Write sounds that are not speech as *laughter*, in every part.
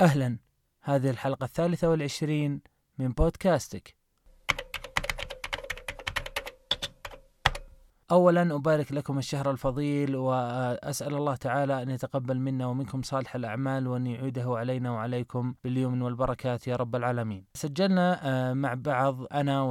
أهلا. هذه الحلقة الثالثة والعشرين من بودكاستك. أولا أبارك لكم الشهر الفضيل وأسأل الله تعالى أن يتقبل منا ومنكم صالح الأعمال وأن يعيده علينا وعليكم باليمن والبركات يا رب العالمين. سجلنا آه، مع بعض أنا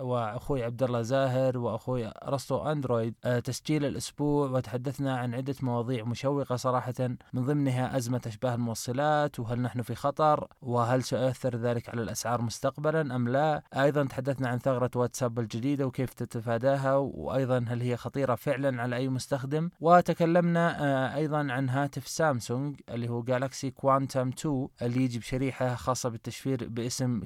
وأخوي عبد الله زاهر وأخوي رستو أندرويد آه، تسجيل الأسبوع وتحدثنا عن عدة مواضيع مشوقة صراحة من ضمنها أزمة أشباه الموصلات وهل نحن في خطر وهل سيؤثر ذلك على الأسعار مستقبلا أم لا؟ أيضا تحدثنا عن ثغرة واتساب الجديدة وكيف تتفاداها وأيضا هل هي خطيرة فعلا على أي مستخدم؟ وتكلمنا آه، أيضا عن هاتف سامسونج اللي هو Galaxy Quantum 2 اللي يجي بشريحة خاصة بالتشفير باسم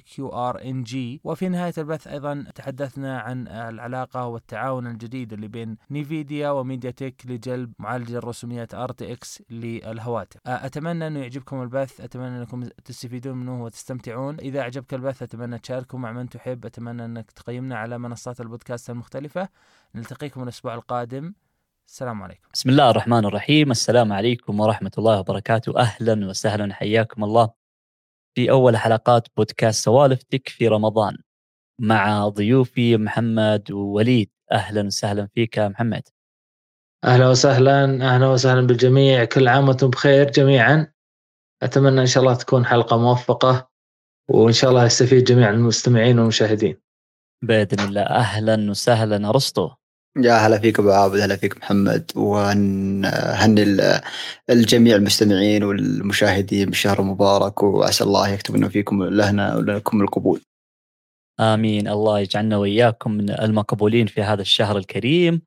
جي وفي نهاية البث أيضا تحدثنا عن العلاقة والتعاون الجديد اللي بين Nvidia و MediaTek لجلب معالج الرسوميات X للهواتف. آه، أتمنى أنه يعجبكم البث أتمنى أنكم تستفيدون منه وتستمتعون. إذا أعجبك البث أتمنى تشاركه مع من تحب. أتمنى أنك تقيمنا على منصات البودكاست المختلفة. نلتقيكم الأسبوع القادم. السلام عليكم. بسم الله الرحمن الرحيم. السلام عليكم ورحمة الله وبركاته. أهلا وسهلا. حياكم الله. في أول حلقات بودكاست سوالف Tech في رمضان مع ضيوفي محمد ووليد. أهلا وسهلا فيك محمد. أهلا وسهلا. أهلا وسهلا بالجميع. كل عام وأنتم بخير جميعا. أتمنى إن شاء الله تكون حلقة موفقة وإن شاء الله يستفيد جميع المستمعين والمشاهدين. بإذن الله. أهلا وسهلا. أرسطو. يا هلا فيك أبو عابد هلا فيك محمد. ونهني الجميع المستمعين والمشاهدين بالشهر المبارك وعسى الله يكتب إنه فيكم لهنا ولكم القبول. آمين. الله يجعلنا وإياكم من المقبولين في هذا الشهر الكريم.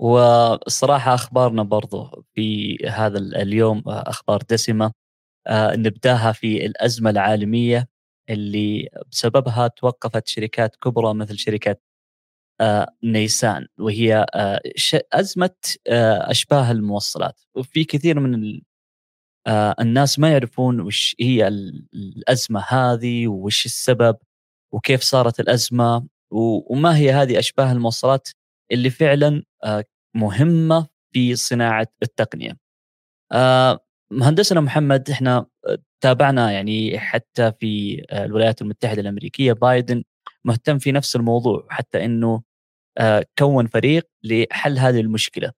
والصراحه أخبارنا برضو في هذا اليوم أخبار دسمة آه، نبدأها في الأزمة العالمية اللي بسببها توقفت شركات كبرى مثل شركة نيسان وهي آه، أزمة آه، أشباه الموصلات وفي كثير من الناس ما يعرفون وش هي الأزمة هذه وش السبب وكيف صارت الأزمة وما هي هذه أشباه الموصلات اللي فعلا مهمة في صناعة التقنية. مهندسنا محمد إحنا تابعنا يعني حتى في الولايات المتحدة الأمريكية بايدن مهتم في نفس الموضوع حتى إنه آه، كون فريق لحل هذه المشكلة.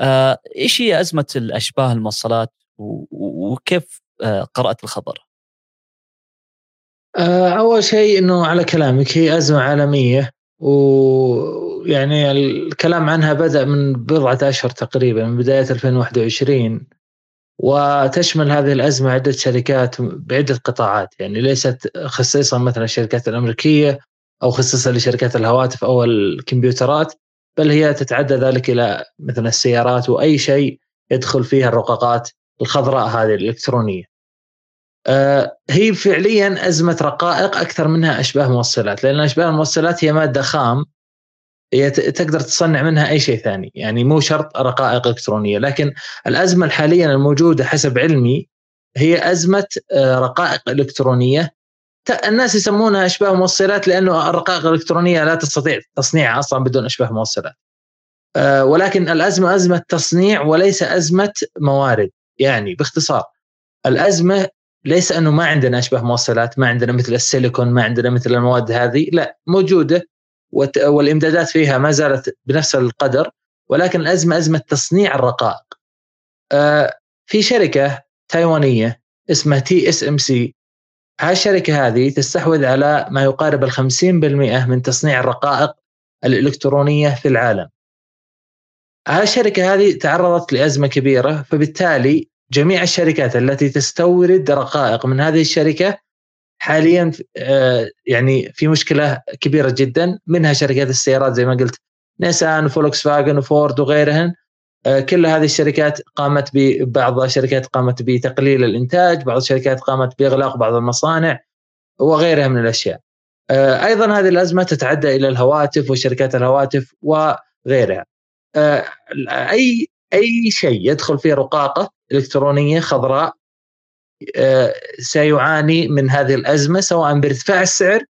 آه، إيش هي أزمة الأشباه الموصلات وكيف آه، قرأت الخبر؟ أول شيء إنه على كلامك هي أزمة عالمية ويعني الكلام عنها بدأ من بضعة اشهر تقريبا من بداية 2021 وتشمل هذه الأزمة عدة شركات بعدة قطاعات يعني ليست خصيصا مثلا الشركات الأمريكية أو خصيصا لشركات الهواتف أو الكمبيوترات بل هي تتعدى ذلك إلى مثلا السيارات وأي شيء يدخل فيها الرقاقات الخضراء هذه الإلكترونية. آه، هي فعليا أزمة رقائق أكثر منها أشباه موصلات لأن أشباه الموصلات هي مادة خام هي تقدر تصنع منها أي شيء ثاني يعني مو شرط رقائق إلكترونية. لكن الأزمة الحاليه الموجودة حسب علمي هي أزمة آه، رقائق إلكترونية الناس يسمونها أشباه موصلات لأنه الرقائق الإلكترونية لا تستطيع تصنيعها أصلا بدون أشباه موصلات آه، ولكن الأزمة أزمة تصنيع وليس أزمة موارد يعني باختصار الأزمة ليس أنه ما عندنا أشباه موصلات ما عندنا مثل السيليكون ما عندنا مثل المواد هذه لا موجودة والإمدادات فيها ما زالت بنفس القدر ولكن الأزمة أزمة تصنيع الرقائق. آه، في شركة تايوانية اسمها TSMC هالشركه هذه تستحوذ على ما يقارب ال 50% من تصنيع الرقائق الإلكترونية في العالم. هالشركه هذه تعرضت لأزمة كبيرة فبالتالي جميع الشركات التي تستورد رقائق من هذه الشركة حاليا آه، يعني في مشكلة كبيرة جدا منها شركات السيارات زي ما قلت نيسان وفولكس فاجن وفورد وغيرهن كل هذه الشركات قامت ببعض الشركات قامت بتقليل الإنتاج بعض الشركات قامت بإغلاق بعض المصانع وغيرها من الأشياء. آه، أيضا هذه الأزمة تتعدى إلى الهواتف وشركات الهواتف وغيرها. أي أي شيء يدخل فيه رقاقة إلكترونية خضراء آه، سيعاني من هذه الأزمة سواء بارتفاع السعر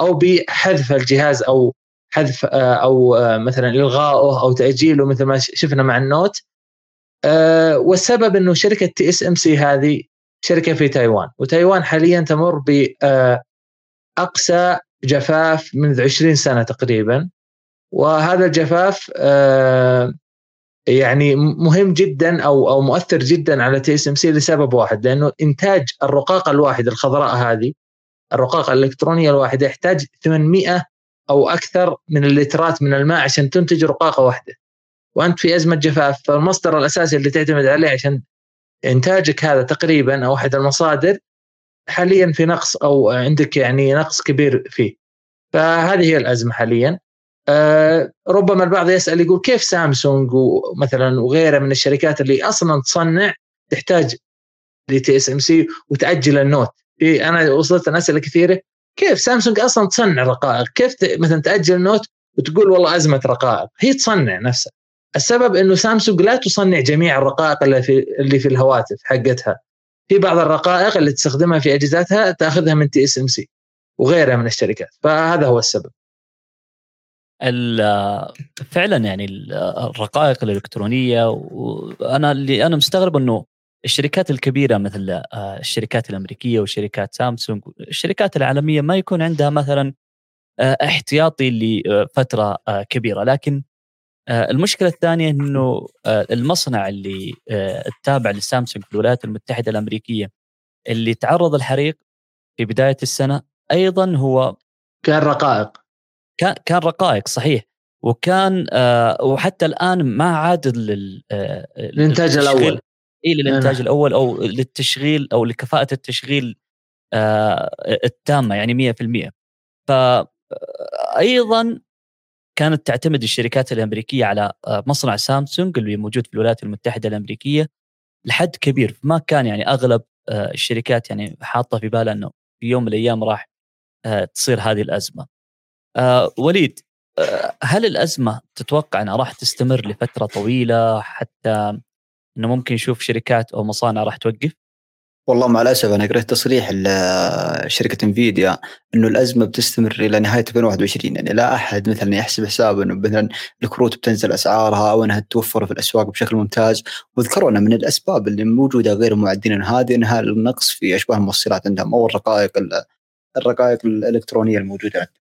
أو بحذف الجهاز أو حذف آه، أو آه، مثلا الغائه أو تأجيله مثل ما شفنا مع ال Note. والسبب إنه شركة TSMC هذه شركة في تايوان. وتايوان حاليا تمر باقصى جفاف منذ 20 سنة تقريبا. وهذا الجفاف يعني مهم جدا أو أو مؤثر جدا على TSMC لسبب واحد. لأنه إنتاج الرقاقه الواحده الخضراء هذه الرقاقه الإلكترونية الواحدة يحتاج 800 أو أكثر من اللترات من الماء عشان تنتج رقاقة واحدة. وأنت في أزمة جفاف فالمصدر الأساسي اللي تعتمد عليه عشان إنتاجك هذا تقريبا أو أحد المصادر حاليا في نقص أو عندك يعني نقص كبير فيه. فهذه هي الأزمة حاليا. آه ربما البعض يسأل يقول كيف سامسونج ومثلا وغيرها من الشركات اللي أصلا تصنع تحتاج ل TSMC وتأجل ال Note؟ في أنا وصلت أسئلة كثيرة. كيف سامسونج أصلا تصنع رقائق؟ كيف مثلا تأجل ال Note وتقول والله أزمة رقائق؟ هي تصنع نفسها. السبب إنه سامسونج لا تصنع جميع الرقائق اللي في اللي في الهواتف حقتها. في بعض الرقائق اللي تستخدمها في أجهزتها تأخذها من TSMC وغيرها من الشركات. فهذا هو السبب. فعلا يعني الرقائق الإلكترونية وأنا اللي أنا مستغرب إنه الشركات الكبيرة مثل آه، الشركات الأمريكية وشركات سامسونج الشركات العالمية ما يكون عندها مثلا آه، احتياطي لفترة آه، كبيرة. لكن المشكلة الثانية إنه المصنع اللي التابع لسامسونج في الولايات المتحدة الأمريكية اللي تعرض الحريق في بداية السنة أيضا هو كان رقائق. كان كان رقائق صحيح. وكان وحتى الآن ما عاد الإنتاج الأول. اي للإنتاج أنا. الأول أو للتشغيل أو لكفاءة التشغيل آه التامة يعني 100% فايضا كانت تعتمد الشركات الأمريكية على آه، مصنع سامسونج اللي موجود في الولايات المتحدة الأمريكية لحد كبير ما كان يعني أغلب آه، الشركات يعني حاطة في بالها إنه في يوم من الأيام راح آه، تصير هذه الأزمة. وليد هل الأزمة تتوقع إنها راح تستمر لفترة طويلة حتى إنه ممكن نشوف شركات أو مصانع راح توقف؟ والله مع الأسف أنا قريت تصريح لشركه انفيديا إنه الأزمة بتستمر إلى نهاية 2021 يعني لا أحد مثلا يحسب حساب إنه مثلا الكروت بتنزل أسعارها أو إنها توفر في الأسواق بشكل ممتاز وذكروا من الأسباب اللي موجودة غير معدين هذه إنها النقص في أشباه الموصلات عندهم أو الرقائق الرقائق الإلكترونية الموجودة عندهم.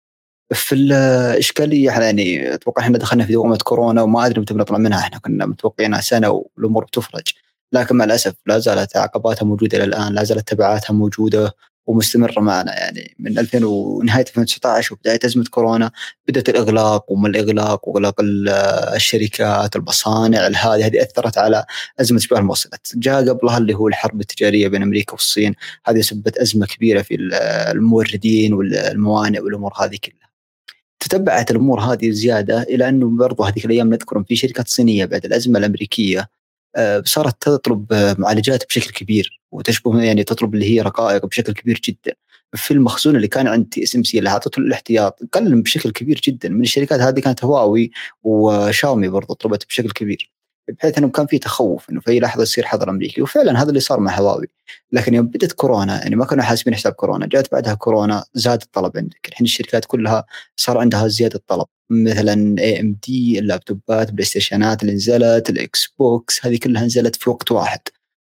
في الإشكالية يعني أتوقع إحنا دخلنا في دوامة كورونا وما أدري متى بنطلع منها إحنا كنا متوقعينها سنة والأمور بتفرج. لكن مع الأسف لا زالت عقباتها موجودة إلى الآن لا زالت تبعاتها موجودة ومستمرة معنا. يعني من 2000 ونهايه 2019 وبداية أزمة كورونا بدأت الإغلاق وما الإغلاق وإغلاق الشركات المصانع هذه هذه أثرت على أزمة شبه الموصلات. جاء قبلها اللي هو الحرب التجارية بين أمريكا والصين. هذه سببت أزمة كبيرة في الموردين والموانئ والأمور هذه كلها. تتبعت الأمور هذه زيادة إلى أنه برضو هذيك الأيام نذكر في شركات صينية بعد الأزمة الأمريكية آه، صارت تطلب معالجات بشكل كبير وتشبه يعني تطلب اللي هي رقائق بشكل كبير جدا. في المخزون اللي كان عند TSMC اللي اعطته الاحتياط قل بشكل كبير جدا. من الشركات هذه كانت هواوي وشاومي برضو طلبت بشكل كبير. بحيث إنه كان في تخوف إنه في اي لحظة يصير حظر أمريكي. وفعلا هذا اللي صار مع هواوي. لكن يوم بدأت كورونا يعني ما كانوا حاسبين حساب كورونا جات بعدها كورونا زاد الطلب عندك. الحين الشركات كلها صار عندها زيادة طلب مثلا AMD اللابتوبات بلاي ستيشنات اللي نزلت ال Xbox هذه كلها نزلت في وقت واحد.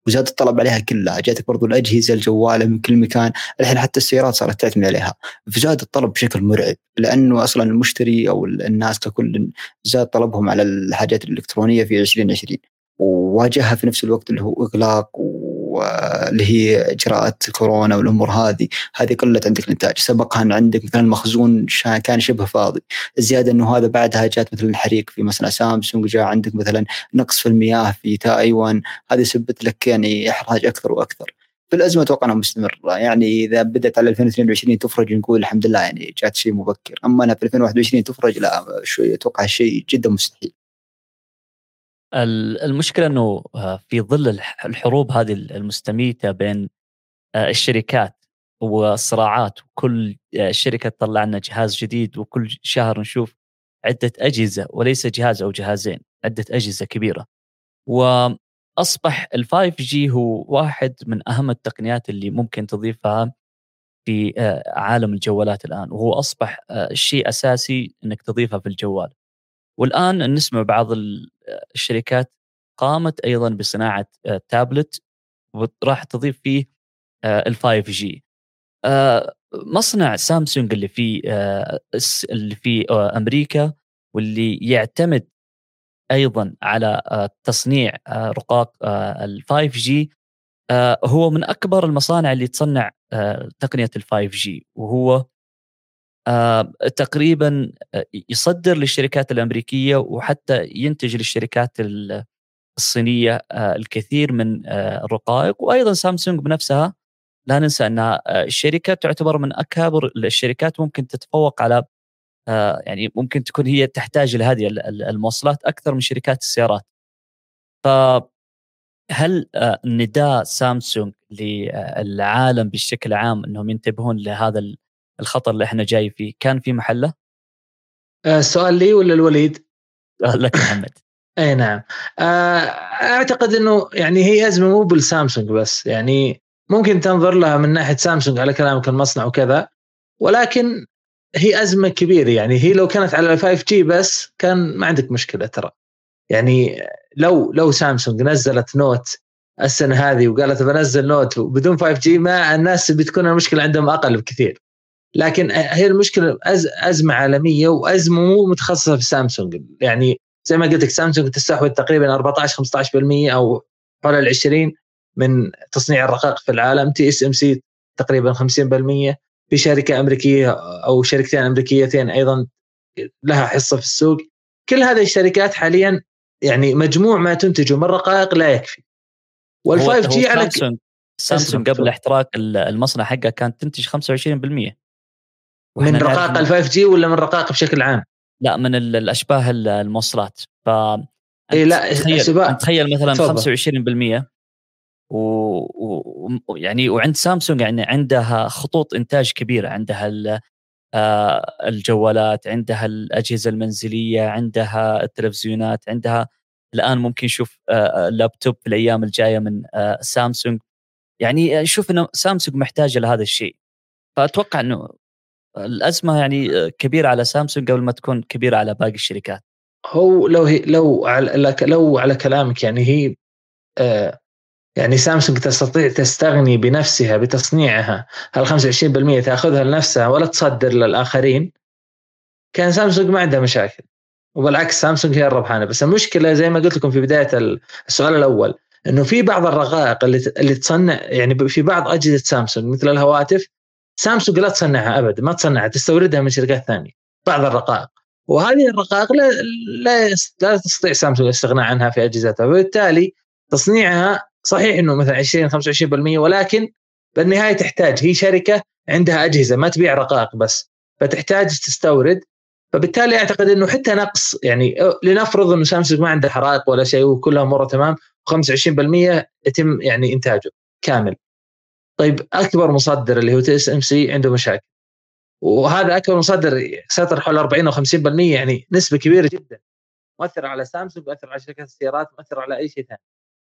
وزاد الطلب عليها كلها. جاتك برضو الأجهزة الجوالة من كل مكان. الحين حتى السيارات صارت تعتمد عليها. فزاد الطلب بشكل مرعب. لأنه أصلا المشتري أو الناس ككل زاد طلبهم على الحاجات الإلكترونية في 2020 وواجهها في نفس الوقت اللي هو إغلاق واللي هي إجراءات كورونا والأمور هذه. هذه قلت عندك الانتاج سبقها أن عندك مثلا مخزون كان شبه فاضي. الزيادة إنه هذا بعدها جات مثلا حريق في مصنع سامسونج جاء عندك مثلا نقص في المياه في تايوان. هذه سبت لك يعني إحراج أكثر وأكثر. فالأزمة أتوقع إنها مستمرة. يعني إذا بدأت على 2022 تفرج نقول الحمد لله يعني جات شيء مبكر. أما أنا في 2021 تفرج لا شوي أتوقع شيء جدا مستحيل. المشكلة إنه آه، في ظل الحروب هذه المستميتة بين آه، الشركات والصراعات وكل آه، شركة تطلع لنا جهاز جديد وكل شهر نشوف عدة أجهزة وليس جهاز أو جهازين عدة أجهزة كبيرة. وأصبح ال 5G هو واحد من أهم التقنيات اللي ممكن تضيفها في عالم الجوالات الآن. وهو أصبح شيء أساسي إنك تضيفها في الجوال. والآن نسمع بعض الشركات قامت أيضا بصناعة تابلت وراح تضيف فيه ال 5G مصنع سامسونج اللي في اللي في أمريكا واللي يعتمد أيضا على تصنيع رقاق ال 5 جي هو من أكبر المصانع اللي تصنع تقنية ال 5 جي وهو تقريبا يصدر للشركات الأمريكية وحتى ينتج للشركات الصينية الكثير من الرقائق وأيضا سامسونج بنفسها لا ننسى ان الشركة تعتبر من اكبر الشركات ممكن تتفوق على يعني ممكن تكون هي تحتاج لهذه المواصلات أكثر من شركات السيارات. ف هل نداء سامسونج للعالم بشكل عام أنهم ينتبهون لهذا الخطر اللي إحنا جاي فيه. كان في محلة؟ السؤال لي ولا الوليد؟ *laughs* لك محمد. *laughs* أي نعم. أعتقد إنه يعني هي أزمة مو بالسامسونج بس. يعني ممكن تنظر لها من ناحية سامسونج على كلامك المصنع وكذا ولكن هي أزمة كبيرة. يعني هي لو كانت على 5G بس كان ما عندك مشكلة ترى. يعني لو لو سامسونج نزلت Note السنة هذه وقالت بنزل Note بدون 5G ما الناس بتكون المشكلة عندهم أقل بكثير. لكن هي المشكلة أز أزمة عالمية وازمه مو متخصصة في سامسونج. يعني زي ما قلت لك سامسونج تستحوذ تقريبا 14 15% أو حول ال 20 من تصنيع الرقائق في العالم. TSMC تقريبا 50% في شركة أمريكية أو شركتين أمريكيتين أيضا لها حصة في السوق. كل هذه الشركات حاليا يعني مجموع ما تنتجه من رقائق لا يكفي. وال 5G على سامسونج قبل احتراق المصنع حقها كانت تنتج 25% من رقائق ال 5G ولا من رقائق بشكل عام؟ لا من الأشباه الموصلات. ف إيه لا تخيل تخيل مثلا صوبة. 25% ويعني و... وعند سامسونج يعني عندها خطوط إنتاج كبيرة. عندها آه، الجوالات عندها الأجهزة المنزلية عندها التلفزيونات عندها الآن ممكن نشوف لابتوب في الأيام الجاية من سامسونج. يعني نشوف إنه سامسونج محتاجة لهذا الشيء. فأتوقع إنه الأزمة يعني كبيرة على سامسونج قبل ما تكون كبيرة على باقي الشركات. هو لو هي لو على لو على كلامك يعني هي آه يعني سامسونج تستطيع تستغني بنفسها بتصنيعها. هال 25% تأخذها لنفسها ولا تصدر للآخرين؟ كان سامسونج ما عندها مشاكل. وبالعكس سامسونج هي الربحانة. بس المشكلة زي ما قلت لكم في بداية السؤال الأول إنه في بعض الرقائق اللي اللي تصنع يعني في بعض أجهزة سامسونج مثل الهواتف سامسونج لا تصنعها ابدا ما تصنعها تستوردها من شركات ثانية بعض الرقائق. وهذه الرقائق لا لا, لا تستطيع سامسونج الاستغناء عنها في أجهزتها. وبالتالي تصنيعها صحيح إنه مثلا 20 25% ولكن بالنهاية تحتاج هي شركة عندها أجهزة ما تبيع رقائق بس فتحتاج تستورد. فبالتالي أعتقد إنه حتى نقص يعني لنفرض إنه سامسونج ما عنده حرائق ولا شيء وكلها اموره تمام 25% يتم يعني إنتاجه كامل. طيب أكبر مصدر اللي هو TSMC عنده مشاكل. وهذا أكبر مصدر سيطر حول 40 أو 50% يعني نسبة كبيرة جدا. مؤثر على سامسونج مؤثر على شركات السيارات مؤثر على أي شيء ثاني.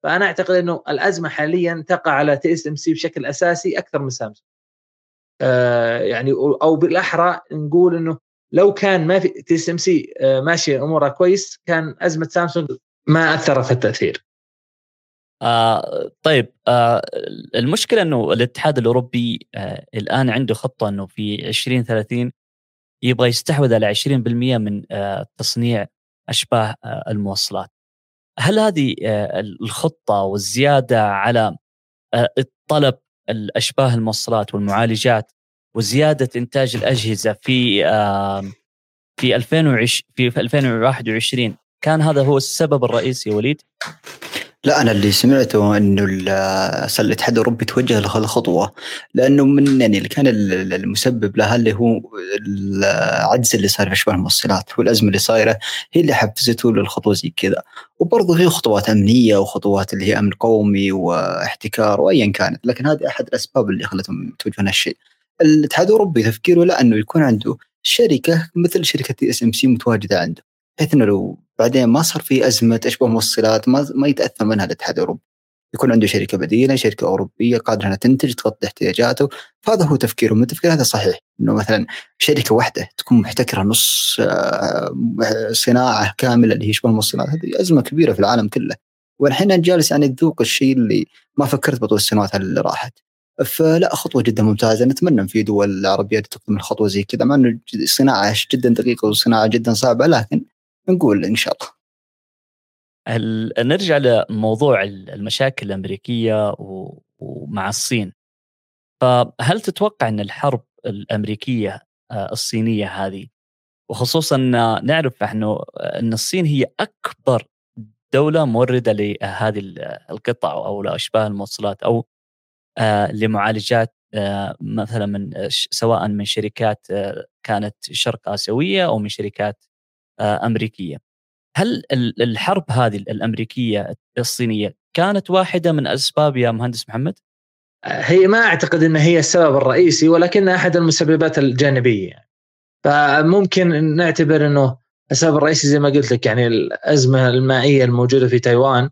فأنا أعتقد إنه الأزمة حاليا تقع على TSMC بشكل أساسي أكثر من سامسونج. آه يعني أو بالأحرى نقول إنه لو كان ما في TSMC ماشية أمورها كويس كان أزمة سامسونج ما أثرت التأثير. آه طيب آه المشكلة إنه الاتحاد الأوروبي آه الآن عنده خطة إنه في 2030 يبغى يستحوذ على 20% من آه تصنيع أشباه آه الموصلات. هل هذه آه الخطة والزيادة على آه الطلب الأشباه الموصلات والمعالجات وزيادة إنتاج الأجهزة في آه في 2020 في 2021 كان هذا هو السبب الرئيسي وليد؟ لا أنا اللي سمعته إنه الاتحاد الأوروبي توجه للخطوه لأنه من يعني اللي كان المسبب لها اللي هو العجز اللي صار في اشباه الموصلات والأزمة اللي صايرة هي اللي حفزته للخطوة زي كذا. وبرضه في خطوات أمنية وخطوات اللي هي أمن قومي واحتكار وايا كانت لكن هذه أحد الأسباب اللي خلتهم يتوجهون هالشيء. الاتحاد الأوروبي تفكيره لا إنه يكون عنده شركة مثل شركة SMC متواجدة عنده بحيث إنه لو بعدين ما صار في أزمة اشبه موصلات ما ما يتأثر منها الاتحاد الأوروبي. يكون عنده شركة بديلة شركة أوروبية قادرة إنها تنتج تغطي احتياجاته. فهذا هو تفكيرهم التفكير هذا صحيح إنه مثلا شركة واحدة تكون محتكرة نص آه، صناعة كاملة اللي هي شبه الموصلات هذه أزمة كبيرة في العالم كله. والحين جالس يعني تذوق الشيء اللي ما فكرت بطول السنوات اللي راحت. فلا خطوة جدا ممتازة. نتمنى في دول عربية تقدم الخطوة زي كذا مع إنه صناعة جدا دقيقة وصناعة جدا صعبة لكن نقول إن شاء الله. نرجع لموضوع المشاكل الأمريكية ومع الصين. فهل تتوقع إن الحرب الأمريكية آه، الصينية هذه وخصوصا نعرف انه إن الصين هي أكبر دولة موردة لهذه القطع أو لاشباه الموصلات أو آه، لمعالجات آه، مثلا من سواء من شركات كانت شرق آسيوية أو من شركات أمريكية. هل الحرب هذه الأمريكية الصينية كانت واحدة من أسباب يا مهندس محمد؟ هي ما أعتقد إنها هي السبب الرئيسي ولكنها أحد المسببات الجانبية فممكن نعتبر إنه السبب الرئيسي زي ما قلت لك يعني الأزمة المائية الموجودة في تايوان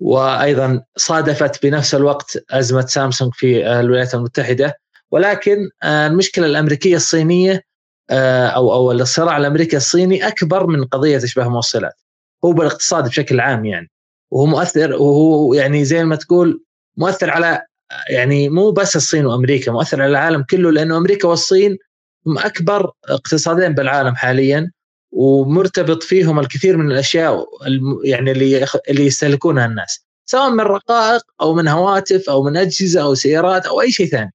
وأيضا صادفت بنفس الوقت أزمة سامسونج في الولايات المتحدة ولكن المشكلة الأمريكية الصينية أو أو الصراع الأمريكي الصيني أكبر من قضية اشباه موصلات. هو بالاقتصاد بشكل عام يعني. وهو مؤثر وهو يعني زي ما تقول مؤثر على يعني مو بس الصين وأمريكا مؤثر على العالم كله لأنه أمريكا والصين هم أكبر اقتصادين بالعالم حاليا ومرتبط فيهم الكثير من الأشياء يعني اللي اللي يستهلكونها الناس. سواء من رقائق أو من هواتف أو من أجهزة أو سيارات أو أي شيء ثاني.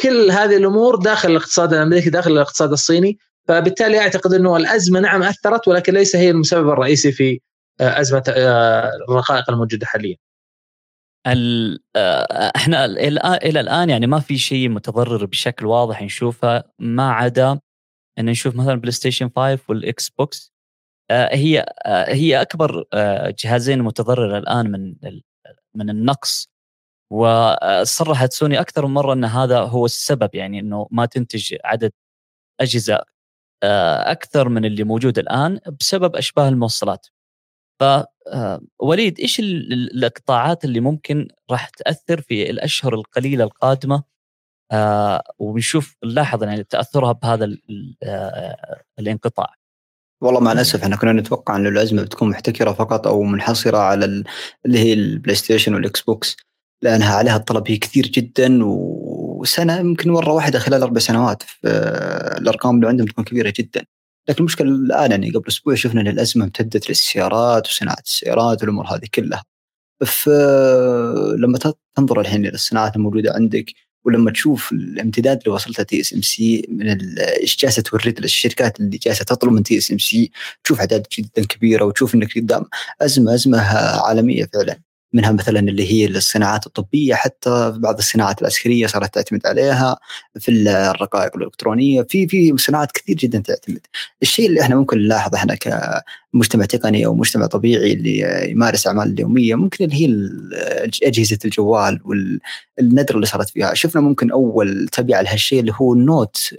كل هذه الأمور داخل الاقتصاد الأمريكي داخل الاقتصاد الصيني. فبالتالي أعتقد إنه الأزمة نعم أثرت ولكن ليس هي المسبب الرئيسي في آه، أزمة آه، الرقائق الموجودة حاليا. آه، إحنا إلى الآن يعني ما في شيء متضرر بشكل واضح نشوفه ما عدا إن نشوف مثلا PlayStation 5 وال Xbox هي هي أكبر جهازين متضررة الآن من من النقص. وصرحت سوني أكثر من مرة إن هذا هو السبب يعني إنه ما تنتج عدد أجهزة أكثر من اللي موجود الآن بسبب أشباه الموصلات. ف وليد إيش القطاعات اللي ممكن راح تأثر في الأشهر القليلة القادمة؟ آه ونشوف نلاحظ يعني تأثرها بهذا آه الانقطاع. والله مع الأسف إحنا كنا نتوقع ان الأزمة بتكون محتكرة فقط أو منحصرة على اللي هي ال PlayStation وال Xbox. لأنها عليها الطلب هي كثير جدا وسنة يمكن مرة واحدة خلال أربع سنوات الأرقام اللي عندهم تكون كبيرة جدا. لكن المشكلة الآن يعني قبل أسبوع شفنا إن الأزمة امتدت للسيارات وصناعة السيارات والأمور هذه كلها. فلما تنظر الحين للصناعات الموجودة عندك ولما تشوف الامتداد اللي وصلته TSMC من إيش جالسة تورد للشركات اللي جالسة تطلب من TSMC تشوف أعداد جدا كبيرة وتشوف إنك قدام أزمة أزمة عالمية فعلا. منها مثلا اللي هي الصناعات الطبية حتى بعض الصناعات العسكرية صارت تعتمد عليها في الرقائق الإلكترونية. في في صناعات كثير جدا تعتمد. الشيء اللي إحنا ممكن نلاحظ إحنا كمجتمع تقني أو مجتمع طبيعي اللي يمارس أعمال اليومية ممكن اللي هي أجهزة الجوال والندره اللي صارت فيها. شفنا ممكن أول تبع لهالشيء اللي هو النوت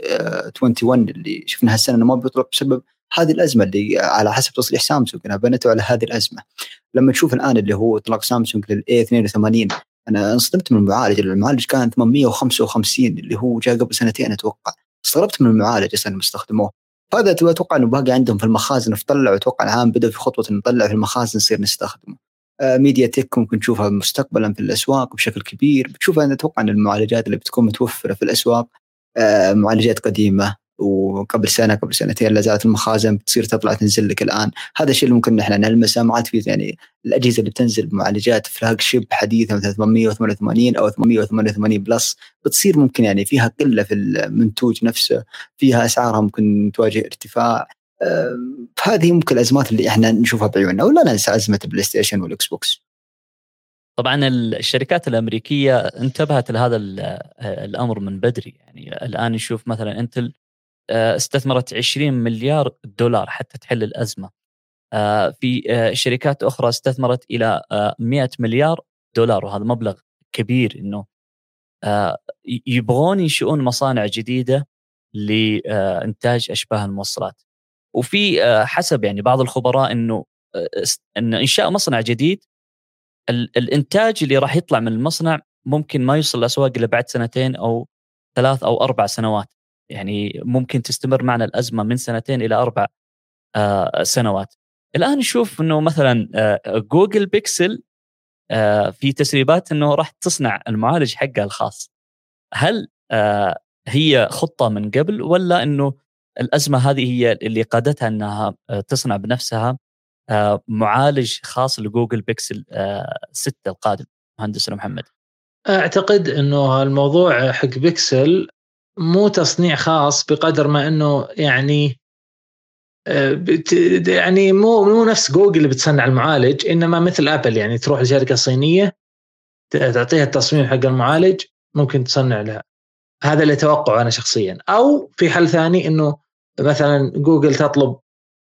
21 اللي شفنا هالسنة إنه ما بيطلق بسبب هذه الأزمة اللي على حسب تصريح سامسونج. انها بنته على هذه الأزمة. لما تشوف الآن اللي هو إطلاق سامسونج للاي 82 أنا انصدمت من المعالج. المعالج كان 855 اللي هو جاء قبل سنتين أتوقع. استغربت من المعالج أصلا انهم استخدموه. هذا أتوقع إنه باقي عندهم في المخازن فطلعوا أتوقع العام بدأ في خطوة نطلع في المخازن نصير نستخدمه. آه MediaTek ممكن تشوفها مستقبلا في الأسواق بشكل كبير. بتشوفها أنا أتوقع إن المعالجات اللي بتكون متوفرة في الأسواق آه معالجات قديمة وقبل سنة قبل سنتين لا زالت المخازن بتصير تطلع تنزل لك الآن. هذا الشيء اللي ممكن نحن نلمسه. ما عاد في يعني الأجهزة اللي بتنزل بمعالجات flagship حديثه مثلا 888 أو 888 plus بتصير ممكن يعني فيها قلة في المنتوج نفسه فيها أسعارها ممكن تواجه ارتفاع. هذه ممكن الأزمات اللي إحنا نشوفها بعيوننا ولا ننسى أزمة ال PlayStation وال Xbox. طبعا الشركات الأمريكية انتبهت لهذا الأمر من بدري. يعني الآن نشوف مثلا Intel آه، استثمرت 20 مليار دولار حتى تحل الأزمة. آه، في آه، شركات أخرى استثمرت إلى 100 مليار دولار وهذا مبلغ كبير إنه يبغون ينشئون مصانع جديدة لانتاج أشباه الموصلات. وفي حسب يعني بعض الخبراء إنه إن إنشاء مصنع جديد الإنتاج اللي راح يطلع من المصنع ممكن ما يوصل الاسواق إلا بعد سنتين أو ثلاث أو أربع سنوات. يعني ممكن تستمر معنا الأزمة من سنتين إلى أربع آه، سنوات. الآن نشوف إنه مثلا آه، جوجل بيكسل آه، في تسريبات إنه راح تصنع المعالج حقها الخاص. هل آه هي خطة من قبل ولا إنه الأزمة هذه هي اللي قادتها إنها آه، تصنع بنفسها آه معالج خاص ل Google Pixel آه 6 القادم مهندسنا محمد أعتقد إنه الموضوع حق بيكسل مو تصنيع خاص بقدر ما إنه يعني آه، يعني مو مو نفس جوجل اللي بتصنع المعالج إنما مثل Apple يعني تروح لشركة صينية تعطيها التصميم حق المعالج ممكن تصنع لها. هذا اللي اتوقعه أنا شخصيا. أو في حل ثاني إنه مثلا جوجل تطلب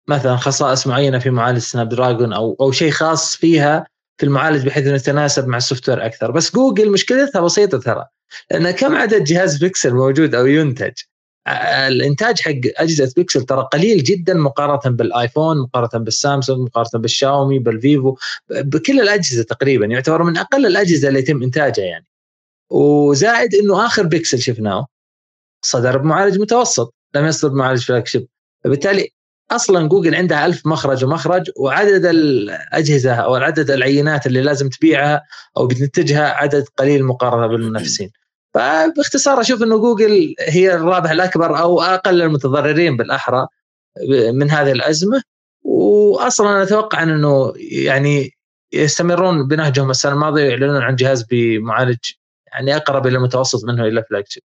مثلا خصائص معينة في معالج Snapdragon أو أو شيء خاص فيها في المعالج بحيث إنه يتناسب مع ال software أكثر. بس جوجل مشكلتها بسيطة ترى. لأن كم عدد جهاز بيكسل موجود أو ينتج؟ الإنتاج حق أجهزة بيكسل ترى قليل جدا مقارنة بال iPhone مقارنة بالسامسونج مقارنة بال Xiaomi بال Vivo بكل الأجهزة تقريبا يعتبر من أقل الأجهزة اللي يتم إنتاجها يعني. وزائد إنه آخر بيكسل شفناه صدر بمعالج متوسط لم يصدر بمعالج flagship. فبالتالي أصلا جوجل عندها ألف مخرج ومخرج وعدد الأجهزة أو عدد العينات اللي لازم تبيعها أو بتنتجها عدد قليل مقارنة بالمنافسين فباختصار أشوف إنه جوجل هي الرابح الأكبر أو أقل المتضررين بالأحرى من هذه الأزمة واصلا أتوقع إنه يعني يستمرون بنهجهم السنة الماضية ويعلنون عن جهاز بمعالج يعني أقرب إلى المتوسط منه إلى فلاج.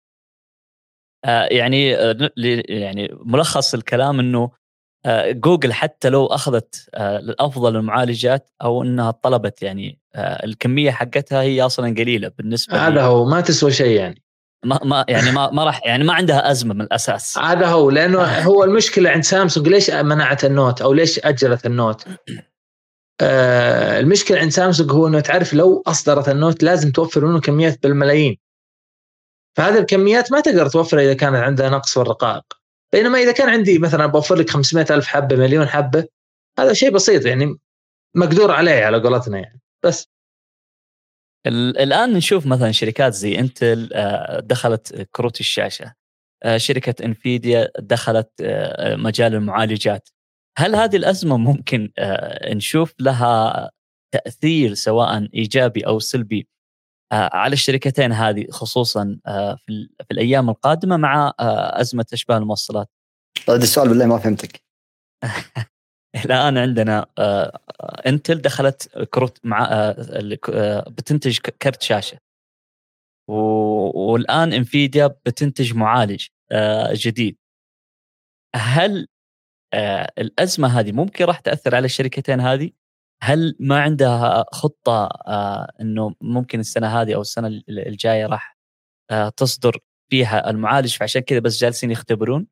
آه يعني آه يعني ملخص الكلام إنه جوجل حتى لو أخذت آه افضل المعالجات أو إنها طلبت يعني آه الكمية حقتها هي أصلا قليلة بالنسبة هذا هو ما تسوى شيء يعني. ما ما يعني ما ما راح يعني ما عندها أزمة من الأساس. هذا هو لأنه هو المشكلة عند سامسونج ليش منعت ال Note أو ليش أجلت ال Note؟ آه المشكلة عند سامسونج هو إنه تعرف لو أصدرت ال Note لازم توفر منه كميات بالملايين. فهذه الكميات ما تقدر توفرها إذا كانت عندها نقص في الرقائق. بينما إذا كان عندي مثلا بوفر لك 500 ألف حبة مليون حبة هذا شيء بسيط يعني مقدور عليه على قولتنا يعني. بس. الآن نشوف مثلا شركات زي إنتل آه، دخلت كروت الشاشة. آه، شركة إنفيديا دخلت آه، مجال المعالجات. هل هذه الأزمة ممكن نشوف لها تأثير سواء إيجابي أو سلبي على الشركتين هذه خصوصا في, في الأيام القادمة مع أزمة اشباه الموصلات؟ هذا السؤال بالله ما فهمتك *laughs* الآن عندنا انتل دخلت كروت مع بتنتج كرت شاشة والآن انفيديا بتنتج معالج جديد هل الأزمة هذه ممكن راح تأثر على الشركتين هذه؟ هل ما عندها خطة إنه ممكن السنة هذه أو السنة الجاية راح تصدر فيها المعالج؟ فعشان كذا بس جالسين يختبرون؟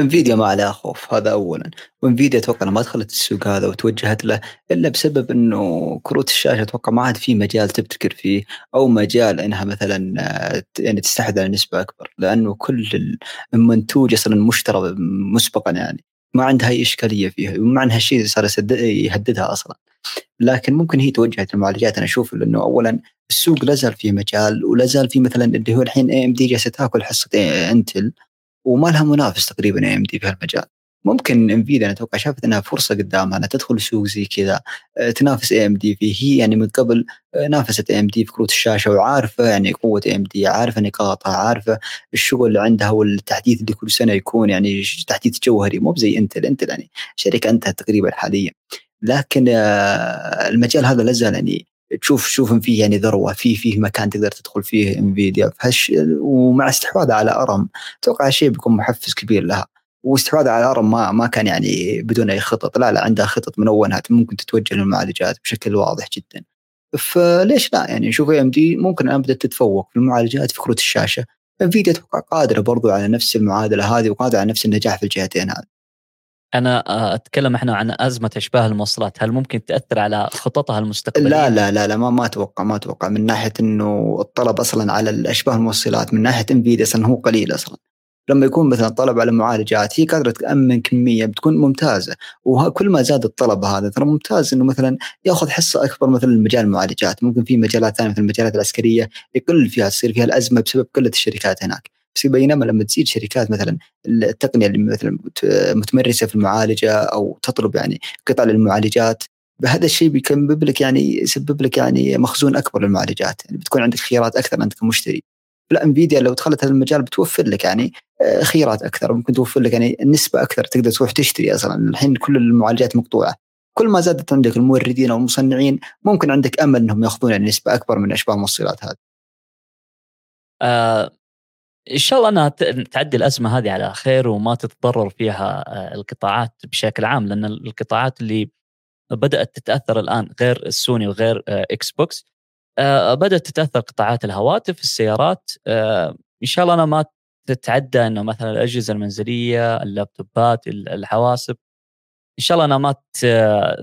إنفيديا ما عليها خوف هذا اولا. وإنفيديا أتوقع ما دخلت السوق هذا وتوجهت له إلا بسبب إنه كروت الشاشة أتوقع ما عاد في مجال تبتكر فيه أو مجال إنها مثلا يعني تستحوذ على نسبة أكبر لأنه كل المنتوج أصلا مشترى مسبقا يعني. ما عندها أي إشكالية فيها ومع إنها الشيء صار يهددها أصلا. لكن ممكن هي توجهت المعالجات أنا أشوف لأنه اولا السوق لا زال فيه مجال ولا زال في مثلا اللي هو الحين اي ام دي جالسة تأكل حصة Intel وما لها منافس تقريبا AMD في هالمجال. ممكن Nvidia أنا أتوقع شافت إنها فرصة قدامها إنها تدخل سوق زي كذا آه، تنافس AMD فيه. هي يعني من قبل آه، نافست AMD في كروت الشاشة وعارفة يعني قوة AMD عارفة نقاطها عارفة الشغل اللي عندها والتحديث اللي كل سنة يكون يعني تحديث جوهري مو زي Intel Intel يعني شركة أنتهت تقريبا حاليا. لكن آه، المجال هذا لازال يعني تشوف شوف فيه يعني ذروة في فيه مكان تقدر تدخل فيه Nvidia ومع استحواذها على ARM أتوقع شيء بيكون محفز كبير لها. واستحواذها على ARM ما ما كان يعني بدون أي خطط. لا لا عندها خطط منها إنه ممكن تتوجه للمعالجات بشكل واضح جدا. فليش لا؟ يعني نشوف AMD ممكن الآن بدأت تتفوق في المعالجات في كروت الشاشة. Nvidia أتوقع قادرة برضو على نفس المعادلة هذه وقادرة على نفس النجاح في الجهتين هذه. أنا آه، أتكلم إحنا عن أزمة أشباه الموصلات. هل ممكن تأثر على خططها المستقبلية؟ لا لا لا لا ما ما أتوقع ما أتوقع. من ناحية إنه الطلب أصلا على الأشباه الموصلات من ناحية انفيديا أصلا هو قليل أصلا. لما يكون مثلا طلب على معالجات هي قادرة تأمن كمية بتكون ممتازة. وكل ما زاد الطلب هذا ترى ممتاز إنه مثلا يأخذ حصة أكبر مثلا مجال المعالجات. ممكن في مجالات ثانية مثل المجالات العسكرية يقل فيها تصير فيها الأزمة بسبب قلة الشركات هناك. بس بينما لما تزيد شركات مثلا التقنية اللي مثلا متمرسة في المعالجة أو تطلب يعني قطع للمعالجات بهذا الشيء بيسبب لك يعني يسبب لك يعني مخزون أكبر للمعالجات. يعني بتكون عندك خيارات أكثر انت كمشتري. لا انفيديا لو دخلت هذا المجال بتوفر لك يعني آه، خيارات أكثر ممكن توفر لك يعني نسبة أكثر تقدر تروح تشتري أصلا الحين كل المعالجات مقطوعة كل ما زادت عندك الموردين أو المصنعين ممكن عندك أمل إنهم يأخذون يعني نسبة أكبر من إشباه الموصلات هذه. آه إن شاء الله أنها تعدي الأزمة هذه على خير وما تتضرر فيها آه، القطاعات بشكل عام لأن القطاعات اللي بدأت تتأثر الآن غير السوني وغير Xbox آه، بدأت تتأثر قطاعات الهواتف السيارات إن شاء الله أنا ما تتعدى إنه مثلا الأجهزة المنزلية اللابتوبات الحواسب إن شاء الله انها ما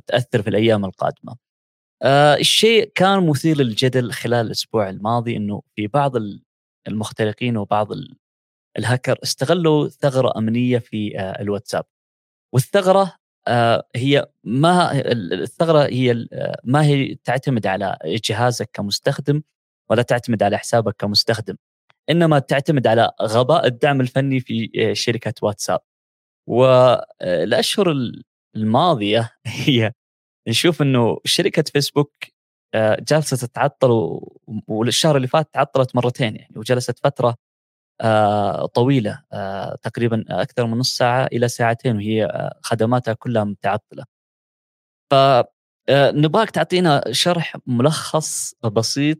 تأثر في الأيام القادمة. الشيء كان مثير للجدل خلال الأسبوع الماضي إنه في بعض المخترقين وبعض الهاكر استغلوا ثغرة أمنية في آه، الواتساب. والثغرة آه، هي ما الثغرة هي آه، ما هي تعتمد على جهازك كمستخدم ولا تعتمد على حسابك كمستخدم. إنما تعتمد على غباء الدعم الفني في شركة واتساب. والاشهر الماضية *laughs* هي نشوف إنه شركة فيسبوك آه، جالسة تتعطل والشهر اللي فات تعطلت مرتين يعني وجلست فترة آه، طويلة آه، تقريبا أكثر من نص ساعة إلى ساعتين وهي خدماتها كلها متعطلة. ف نبغاك تعطينا شرح ملخص بسيط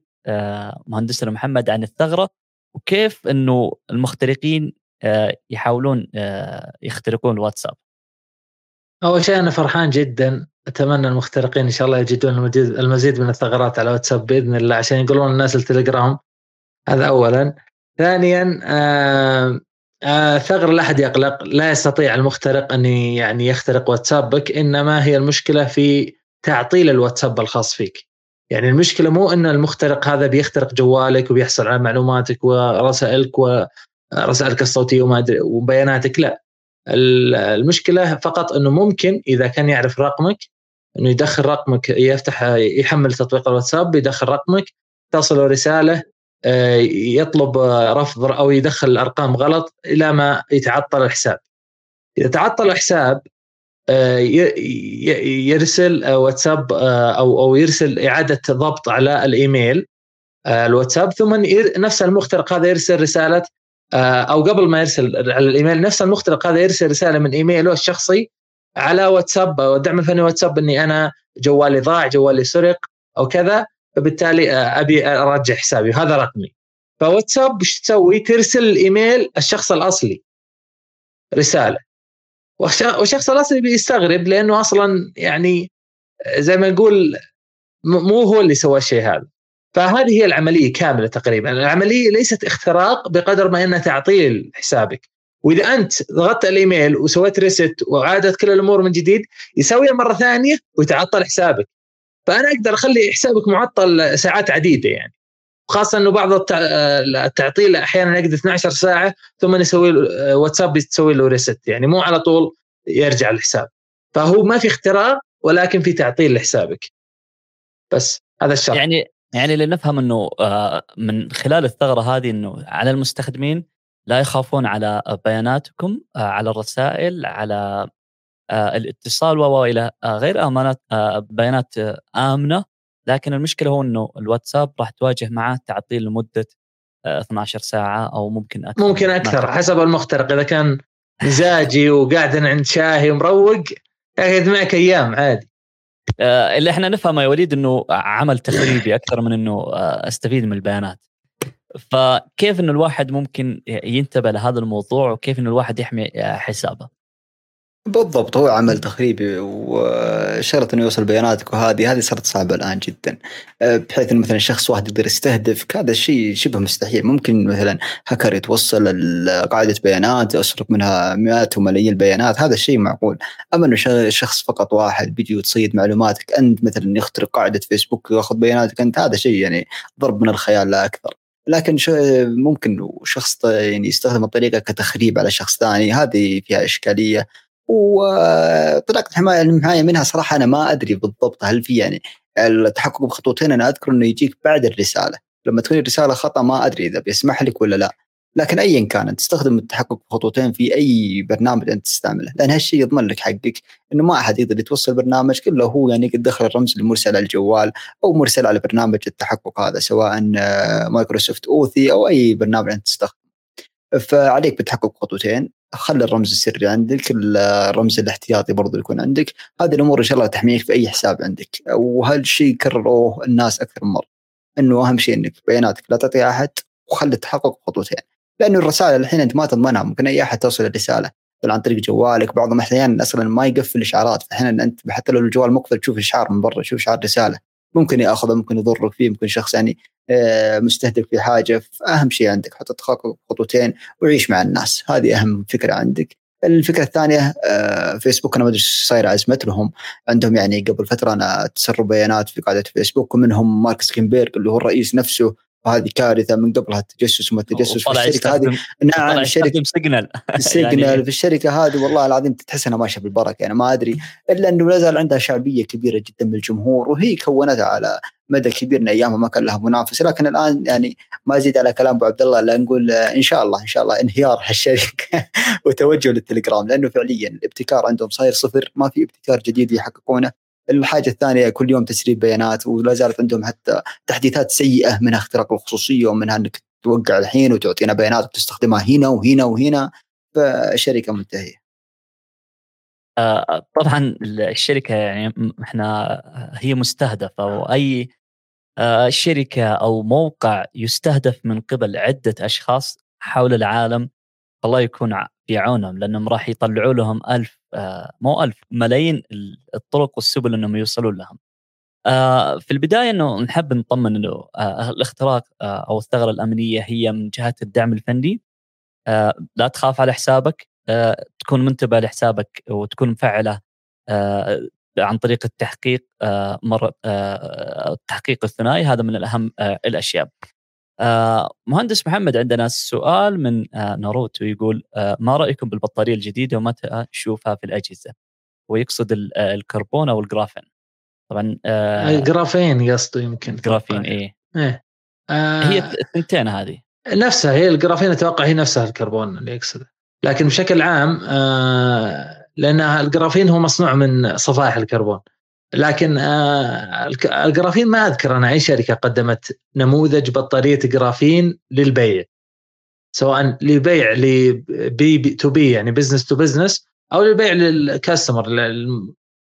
مهندسنا محمد عن الثغرة وكيف إنه المخترقين يحاولون يخترقون الواتساب. أول شيء أنا فرحان جدا أتمنى المخترقين إن شاء الله يجدون المزيد من الثغرات على واتساب بإذن الله عشان يقولون الناس التليجرام هذا اولا ثانيا آه آه ثغر لا أحد يقلق لا يستطيع المخترق أن يعني يخترق واتسابك إنما هي المشكلة في تعطيل الواتساب الخاص فيك. يعني المشكلة مو إن المخترق هذا بيخترق جوالك وبيحصل على معلوماتك ورسائلك ورسائلك الصوتية وما أدري وبياناتك لا. المشكلة فقط إنه ممكن إذا كان يعرف رقمك إنه يدخل رقمك يفتح يحمل تطبيق الواتساب يدخل رقمك تصله رسالة يطلب رفض أو يدخل الأرقام غلط إلى ما يتعطل الحساب. إذا تعطل الحساب آه، يرسل واتساب آه، أو أو يرسل إعادة ضبط على الإيميل الواتساب ثم نفس المخترق هذا يرسل رسالة أو قبل ما يرسل على الإيميل نفس المخترق هذا يرسل رسالة من إيميله الشخصي على واتساب الدعم الفني واتساب إني أنا جوالي ضاع جوالي سرق أو كذا فبالتالي آه، أبي ارجع حسابي. وهذا رقمي. فواتساب وش تسوي؟ ترسل الايميل الشخص الأصلي. رسالة. والشخص الأصلي بيستغرب لأنه أصلا يعني زي ما نقول مو هو اللي سوى الشيء هذا. فهذه هي العملية كاملة تقريبا. العملية ليست اختراق بقدر ما أنها تعطيل حسابك. وإذا أنت ضغطت الإيميل وسويت ريست وعادت كل الأمور من جديد يسويها مرة ثانية ويتعطل حسابك. فأنا أقدر أخلي حسابك معطل ساعات عديدة يعني. خاصة إنه بعض التعطيل أحيانا يقعد 12 ساعة ثم يسوي واتساب تسوي له ريست يعني مو على طول يرجع الحساب فهو ما في اختراق ولكن في تعطيل لحسابك. بس هذا الشرط يعني يعني لنفهم إنه آه، من خلال الثغرة هذه إنه على المستخدمين لا يخافون على بياناتكم آه، على الرسائل على الاتصال والى آه، غير أمانات بيانات آمنة. لكن المشكلة هو إنه الواتساب راح تواجه معه تعطيل لمدة 12 ساعة أو ممكن أكثر. ممكن أكثر حسب المخترق. إذا كان مزاجي وقاعد عند شاهي ومروق ياخذ معك أيام عادي. اللي إحنا نفهمه يا وليد إنه عمل تخريبي أكثر من إنه أستفيد من البيانات. فكيف إنه الواحد ممكن ينتبه لهذا الموضوع وكيف إنه الواحد يحمي حسابه؟ بالضبط هو عمل تخريبي وشرط إنه يوصل بياناتك وهذه هذه صارت صعبة الآن جدا. بحيث إنه مثلا شخص واحد يقدر يستهدفك هذا الشيء شبه مستحيل. ممكن مثلا هاكر يتوصل لقاعده بيانات يسرق منها مئات وملايين البيانات هذا الشيء معقول. أما إنه شخص فقط واحد بيجي وتصيد معلوماتك أنت مثلا يخترق قاعدة فيسبوك ويأخذ بياناتك أنت هذا شيء يعني ضرب من الخيال لا أكثر. لكن ممكن شخص يعني يستخدم الطريقة كتخريب على شخص ثاني هذه فيها إشكالية. وطريقة الحمايه منها صراحة أنا ما أدري بالضبط هل في يعني التحقق بخطوتين أنا أذكر إنه يجيك بعد الرسالة. لما تكون الرسالة خطأ ما أدري إذا بيسمح لك ولا لا. لكن ايا كان تستخدم التحقق بخطوتين في أي برنامج أنت تستعمله. لأن هالشيء يضمن لك حقك إنه ما أحد يقدر يتوصل برنامج إلا هو يعني قد دخل الرمز المرسل على الجوال أو مرسل على برنامج التحقق هذا سواء مايكروسوفت أوثي أو أي برنامج أنت تستخدمه. فعليك بالتحقق بخطوتين. خلي الرمز السري عندك الرمز الاحتياطي برضو يكون عندك. هذه الأمور إن شاء الله تحميك في أي حساب عندك. وهالشيء كرروه الناس أكثر من مرة. إنه أهم شيء إنك بياناتك لا تعطيها أحد وخلي التحقق بخطوتين لأنه الرسائل الحين أنت ما تضمنها ممكن أي أحد توصل الرسالة عن طريق جوالك. بعضهم أحيانا أصلا ما يقفل اشعارات فاحيانا أنت حتى لو الجوال مقفل تشوف اشعار من برا تشوف إشعار رسالة. ممكن يأخذه ممكن يضرك فيه ممكن شخص يعني مستهدف في حاجة فأهم شيء عندك حط خطوتين وعيش مع الناس. هذه أهم فكرة عندك. الفكرة الثانية آه، فيسبوك أنا ما أدري إيش صاير ازمتهم عندهم يعني قبل فترة أنا تسرب بيانات في قاعدة فيسبوك ومنهم مارك زوكربيرغ اللي هو الرئيس نفسه. وهذه كارثة من قبلها التجسس وما التجسس في الشركة هذه. نعم الشركة Signal Signal *laughs* يعني في الشركة هذه والله العظيم تحس انها ماشية بالبركة. يعني ما أدري إلا إنه لا زال عندها شعبية كبيرة جدا من الجمهور وهي كونتها على مدى كبير من أيامها ما كان لها منافس. لكن الآن يعني ما أزيد على كلام أبو عبد الله إلا نقول إن شاء الله إن شاء الله انهيار هالشركة *laughs* وتوجه للتليجرام. لأنه فعليا الابتكار عندهم صاير صفر ما في ابتكار جديد يحققونه. الحاجة الثانية كل يوم تسريب بيانات ولا زالت عندهم حتى تحديثات سيئة منها اختراق الخصوصية ومنها إنك توقع الحين وتعطينا بيانات وتستخدمها هنا وهنا وهنا فشركه منتهية. آه طبعا الشركة يعني إحنا هي مستهدفة وأي آه شركة أو موقع يستهدف من قبل عدة أشخاص حول العالم الله يكون في لأنهم راح يطلعوا لهم ألف آه، مو ألف ملايين الطرق والسبل إنهم يوصلون لهم. آه، في البداية إنه نحب نطمن إنه آه، الاختراق أو الثغرة الأمنية هي من جهه الدعم الفني لا تخاف على حسابك تكون منتبه لحسابك وتكون مفعله عن طريق التحقيق مره التحقيق الثنائي هذا من الأهم الأشياء. آه مهندس محمد عندنا سؤال من آه ناروتو يقول آه ما رأيكم بالبطارية الجديدة ومتى نشوفها في الأجهزة؟ ويقصد الكربون أو الجرافين. طبعا الجرافين قصده يمكن جرافين إيه, إيه. آه هي الثنتين هذه. نفسها هي الجرافين أتوقع هي نفسها الكربون اللي يقصده. لكن بشكل عام آه لأن الجرافين هو مصنوع من صفائح الكربون. لكن آه، الجرافين ما أذكر أنا أي شركة قدمت نموذج بطارية جرافين للبيع سواء لبيع ل B to B يعني business to business أو للبيع لل customer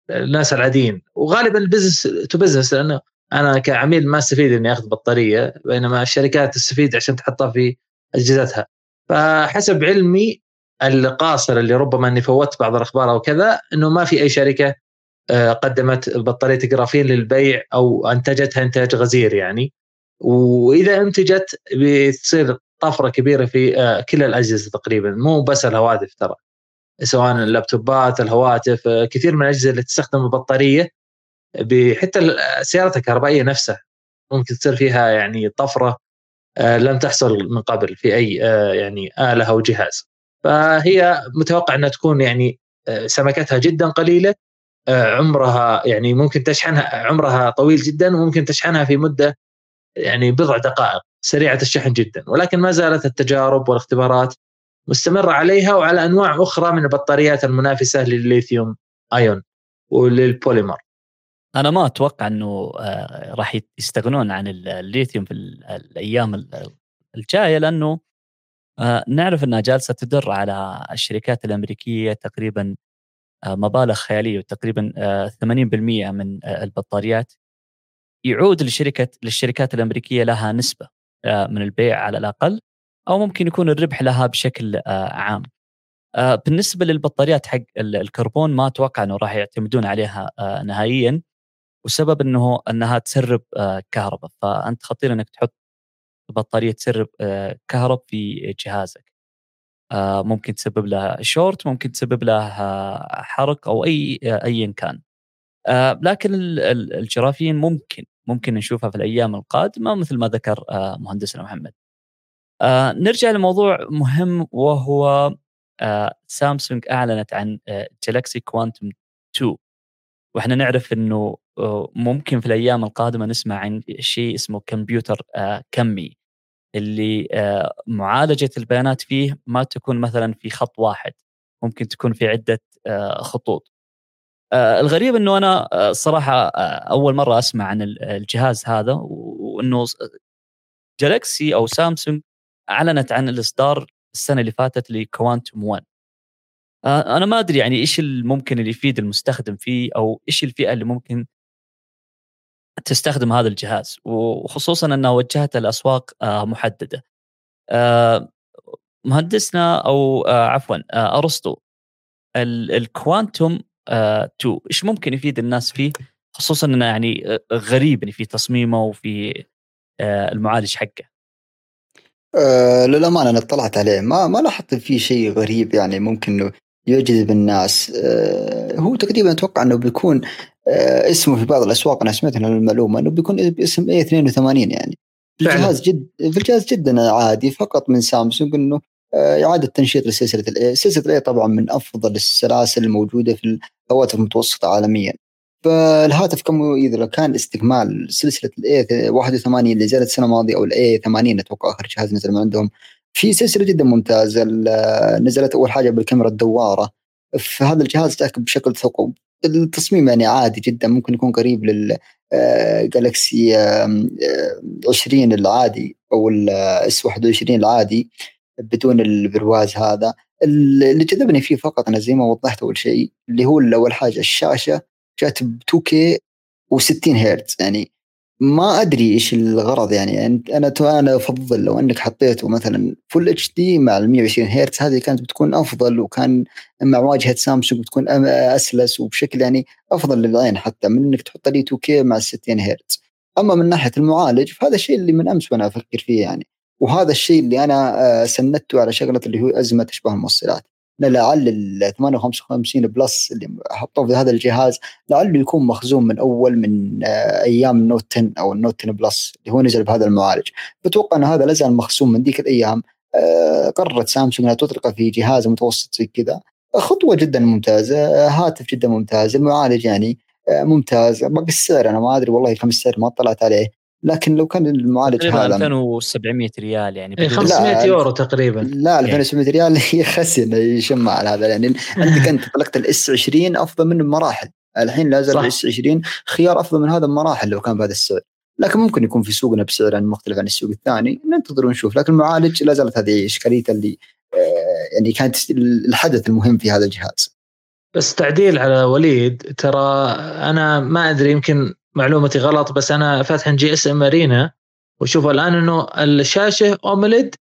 الناس العاديين. وغالبا ال business to business لأنه أنا كعميل ما أستفيد إني أخذ بطارية بينما الشركات تستفيد عشان تحطها في أجهزتها. فحسب علمي القاصر اللي ربما إني فوتت بعض الأخبار أو كذا إنه ما في أي شركة قدمت البطاريه جرافين للبيع أو أنتجتها إنتاج غزير يعني. وإذا أنتجت بتصير طفرة كبيرة في آه، كل الأجهزة تقريبا مو بس الهواتف ترى. سواء اللابتوبات الهواتف آه، كثير من الأجهزة اللي تستخدم البطارية حتى السيارات الكهربائية نفسها ممكن تصير فيها يعني طفرة لم تحصل من قبل في أي يعني آلة أو جهاز. فهي متوقع إنها تكون يعني سمكتها جدا قليلة. آه، عمرها يعني ممكن تشحنها عمرها طويل جدا وممكن تشحنها في مدة يعني بضع دقائق سريعة الشحن جدا ولكن ما زالت التجارب والاختبارات مستمرة عليها وعلى أنواع أخرى من البطاريات المنافسة للليثيوم آيون وللبوليمر. أنا ما أتوقع إنه آه، راح يستغنون عن الليثيوم في الأيام الجاية لأنه آه، نعرف إنها جالسة تدر على الشركات الأمريكية تقريبا آه، مبالغ خيالية تقريبا 80% آه، من آه، البطاريات يعود لشركة للشركات الأمريكية لها نسبة من البيع على الأقل أو ممكن يكون الربح لها بشكل عام. بالنسبة للبطاريات حق الكربون ما أتوقع إنه راح يعتمدون عليها نهائيا والسبب إنه إنها تسرب كهرباء فأنت خطير إنك تحط بطارية تسرب كهرب في جهازك. آه، ممكن تسبب له شورت ممكن تسبب له حرق أو أي ايا كان. آه، لكن الجرافين ممكن ممكن نشوفها في الأيام القادمة مثل ما ذكر آه، مهندسنا محمد. نرجع لموضوع مهم وهو سامسونج أعلنت عن جالكسي كوانتم 2 وإحنا نعرف إنه ممكن في الأيام القادمة نسمع عن شيء اسمه كمبيوتر كمي. اللي آه، معالجة البيانات فيه ما تكون مثلا في خط واحد ممكن تكون في عدة آه، خطوط. الغريب إنه أنا صراحة أول مرة أسمع عن الجهاز هذا وإنه جالكسي أو سامسونج أعلنت عن الإصدار السنة اللي فاتت لكوانتوم 1 أنا ما أدري يعني إيش الممكن اللي يفيد المستخدم فيه أو إيش الفئة اللي ممكن تستخدم هذا الجهاز وخصوصا انها وجهت الأسواق آه، محددة. آه، مهندسنا أو آه، عفوا أرسطو الكوانتوم 2 إيش ممكن يفيد الناس فيه خصوصا إنه يعني غريب في تصميمه وفي المعالج حقه. أه للأمانة أنا اطلعت عليه ما ما لاحظت فيه شيء غريب يعني ممكن إنه يجذب الناس. أه هو تقريبا أتوقع إنه بيكون آه، اسمه في بعض الأسواق أنا سمعت المعلومه إنه بيكون باسم A 82 يعني. الجهاز جد في الجهاز جدا عادي فقط من سامسونج إنه آه، إعادة تنشيط لسلسلة ال A سلسلة ال A طبعا من أفضل السلاسل الموجودة في الهواتف المتوسطة عالميا. فالهاتف كم إذا كان استكمال سلسلة ال A 81 اللي نزلت السنة الماضية أو ال A 80 أتوقع آخر جهاز نزل من عندهم في سلسلة جدا ممتازة نزلت أول حاجة بالكاميرا الدوارة. فهذا الجهاز جاك بشكل ثقب التصميم يعني عادي جدا ممكن يكون قريب لل جالكسي 20 العادي أو ال S 21 العادي بدون البرواز هذا. اللي جذبني فيه فقط أنا زي ما وضحت أول شيء اللي هو اول حاجة الشاشة جات ب 2K و60 هرتز. يعني ما أدري إيش الغرض يعني. أنا أنا أفضل لو أنك حطيته مثلا فل اتش دي مع ال 120 هرتز هذه كانت بتكون أفضل وكان مع واجهة سامسونج بتكون أسلس وبشكل يعني أفضل للعين حتى من إنك تحط لي 2 كي مع 60 هرتز. أما من ناحية المعالج فهذا الشيء اللي من أمس وأنا أفكر فيه يعني. وهذا الشيء اللي أنا آه، سندته على شغلة اللي هو أزمة أشباه الموصلات. لعل ال 855 plus اللي حطوه في هذا الجهاز لعله يكون مخزون من أول من آه، أيام ال Note 10 أو ال Note 10 Plus اللي هو نزل بهذا المعالج. بتوقع إن هذا لازال مخزون من ذيك الأيام. آه، قررت سامسونج إنها تطلقه في جهاز متوسط زي كذا. خطوة جدا ممتازة آه، هاتف جدا ممتاز المعالج يعني ممتاز. باقي السعر أنا ما أدري والله كم السعر ما طلعت عليه. لكن لو كان المعالج هذا 2700 ريال يعني 500 إيه، يورو تقريبا. لا 2700 ريال *laughs* يخسي إنه يشم على هذا يعني عندك *laughs* أنت طلقت ال S 20 أفضل منه بمراحل الحين لا زال ال S 20 خيار أفضل من هذا بمراحل لو كان بهذا السعر. لكن ممكن يكون في سوقنا بسعر مختلف عن السوق الثاني ننتظر ونشوف. لكن المعالج لا زالت هذه اشكاليته اللي آه، يعني كانت الحدث المهم في هذا الجهاز. بس تعديل على وليد ترى أنا ما أدري يمكن معلومتي غلط بس أنا فاتح GSM Arena وشوف الآن إنه الشاشة AMOLED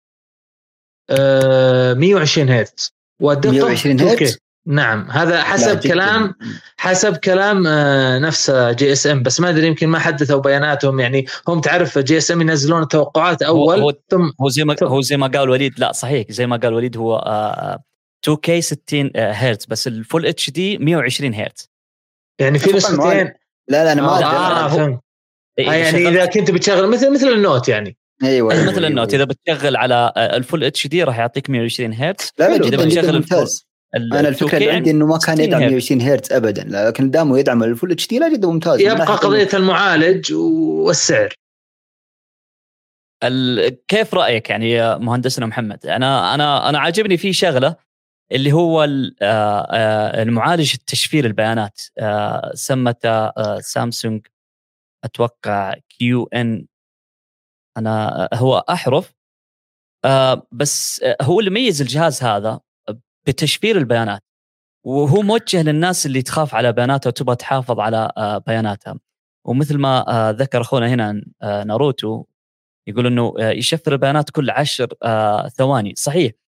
آه 120 هرتز. والدقه 120 هرتز؟ نعم هذا حسب كلام حسب كلام آه نفس GSM. بس ما أدري يمكن ما حدثوا بياناتهم. يعني هم تعرف GSM ينزلون التوقعات أول هو ثم هو زي ما هو زي ما قال وليد. لا صحيح زي ما قال وليد هو آه 2K 60 هرتز. بس ال Full HD 120 هرتز. يعني في نسختين لا لا أنا ما آه, آه فهمت إيه يعني إذا كنت بتشغل مثل مثل ال Note يعني. أيوه مثل أيوة ال Note إذا بتشغل على ال Full HD راح يعطيك 120 هرتز. لا لا إذا بتشغل ممتاز. أنا الفكرة اللي عندي إنه ما كان يدعم 120 هرتز ابدا. لكن دامه يدعم ال Full HD لا جدا ممتاز. يبقى قضية المعالج والسعر. كيف رأيك يعني مهندسنا محمد؟ أنا أنا أنا عاجبني في شغلة اللي هو آه، آه، المعالج التشفير البيانات آه، سمته سامسونج. أتوقع كيو إن. أنا هو أحرف. بس هو اللي ميز الجهاز هذا بتشفير البيانات. وهو موجه للناس اللي تخاف على بياناتها وتبغى تحافظ على بياناتها ومثل ما ذكر أخونا هنا ناروتو يقول إنه يشفر البيانات كل عشر ثواني. صحيح.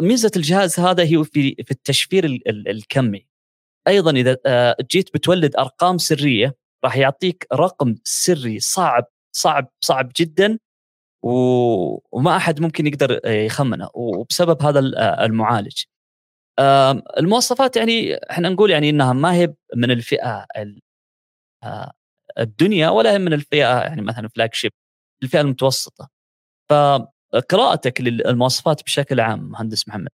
ميزة الجهاز هذا هي في في التشفير الكمي. أيضا إذا آه، جيت بتولد أرقام سرية راح يعطيك رقم سري صعب صعب صعب جدا وما أحد ممكن يقدر آه، يخمنه وبسبب هذا المعالج. المواصفات يعني إحنا نقول يعني إنها ما هي من الفئة الدنيا ولا هي من الفئة يعني مثلا flagship الفئة المتوسطة. ف قراءتك للمواصفات بشكل عام مهندس محمد؟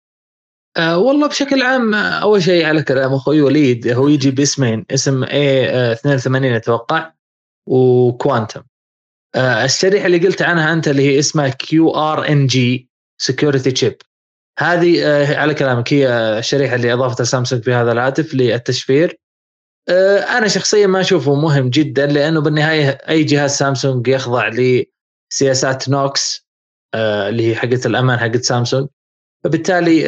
أه والله بشكل عام أول شيء على كلام أخوي وليد هو يجي باسمين اسم A 82 أتوقع و Quantum آه، الشريحة اللي قلت عنها أنت اللي هي اسمها QRNG security chip هذه آه، على كلامك هي الشريحة اللي اضافتها سامسونج في هذا الهاتف للتشفير. آه، أنا شخصيا ما أشوفه مهم جدا لأنه بالنهاية أي جهاز سامسونج يخضع لسياسات نوكس اللي هي حقت الأمان حقت سامسونج. فبالتالي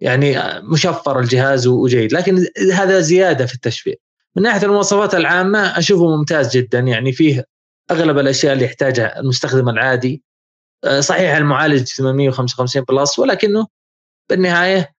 يعني مشفر الجهاز وجيد. لكن هذا زيادة في التشفير. من ناحية المواصفات العامة أشوفه ممتاز جدا. يعني فيه أغلب الأشياء اللي يحتاجها المستخدم العادي. آه، صحيح المعالج 855 plus ولكنه بالنهاية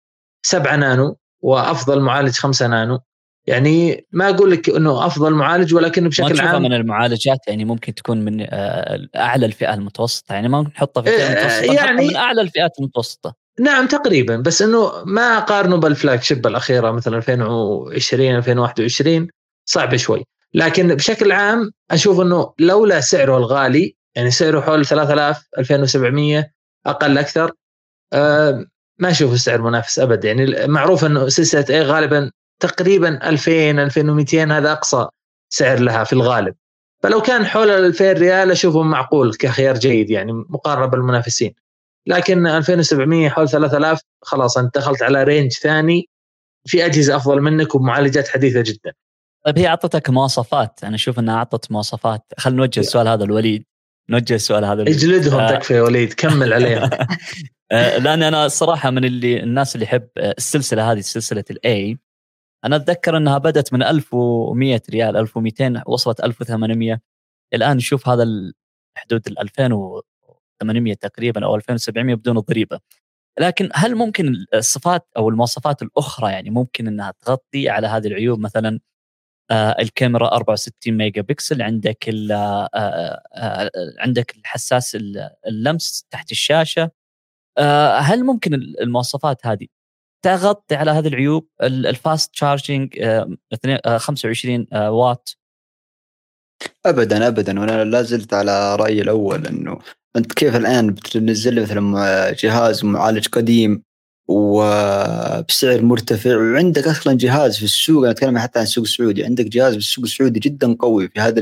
7 نانو وأفضل معالج 5 نانو. يعني ما أقول لك إنه أفضل معالج ولكنه بشكل عام من المعالجات يعني ممكن تكون من آه، أعلى الفئة المتوسطة. يعني ما نحطها في الفئة آه، المتوسطة يعني من أعلى الفئات المتوسطة. نعم تقريبا. بس إنه ما أقارنه بالفلاج شيب الأخيرة مثلا 2020 2021 صعب شوي. لكن بشكل عام أشوف إنه لولا سعره الغالي يعني سعره حول 3000 2700 أقل أكثر أه ما أشوف السعر منافس ابد يعني معروف إنه سلسلة A غالبا تقريبا 2000 2200 هذا أقصى سعر لها في الغالب. فلو كان حول ال 2000 ريال اشوفه معقول كخيار جيد يعني مقارنة بالمنافسين. لكن 2700 حول 3000 خلاص أنت دخلت على range ثاني في أجهزة أفضل منك ومعالجات حديثة جدا. طيب هي أعطتك مواصفات. أنا أشوف إنها أعطت مواصفات. خلينا نوجه السؤال هذا لوليد. نوجه السؤال هذا اجلدهم آه. تكفى يا وليد كمل *laughs* عليهم. آه لأن أنا الصراحه من اللي الناس اللي يحب آه، السلسلة هذه سلسلة الاي أنا أتذكر إنها بدأت من 1100 ريال 1200 وصلت 1800 الآن نشوف هذا حدود ال 2800 تقريبا أو 2700 بدون الضريبه لكن هل ممكن الصفات أو المواصفات الأخرى يعني ممكن إنها تغطي على هذه العيوب؟ مثلا آه الكاميرا 64 ميجا بكسل عندك آه آه آه عندك الحساس اللمس تحت الشاشة. هل ممكن المواصفات هذه تغطي على هذه العيوب ال fast charging 25 واط. ابدا ابدا. وأنا لا زلت على رأيي الأول إنه أنت كيف الآن بتنزل لي مثلا جهاز معالج قديم وبسعر مرتفع؟ وعندك أصلا جهاز في السوق أنا أتكلم حتى عن السوق السعودي عندك جهاز في السوق السعودي جدا قوي في هذا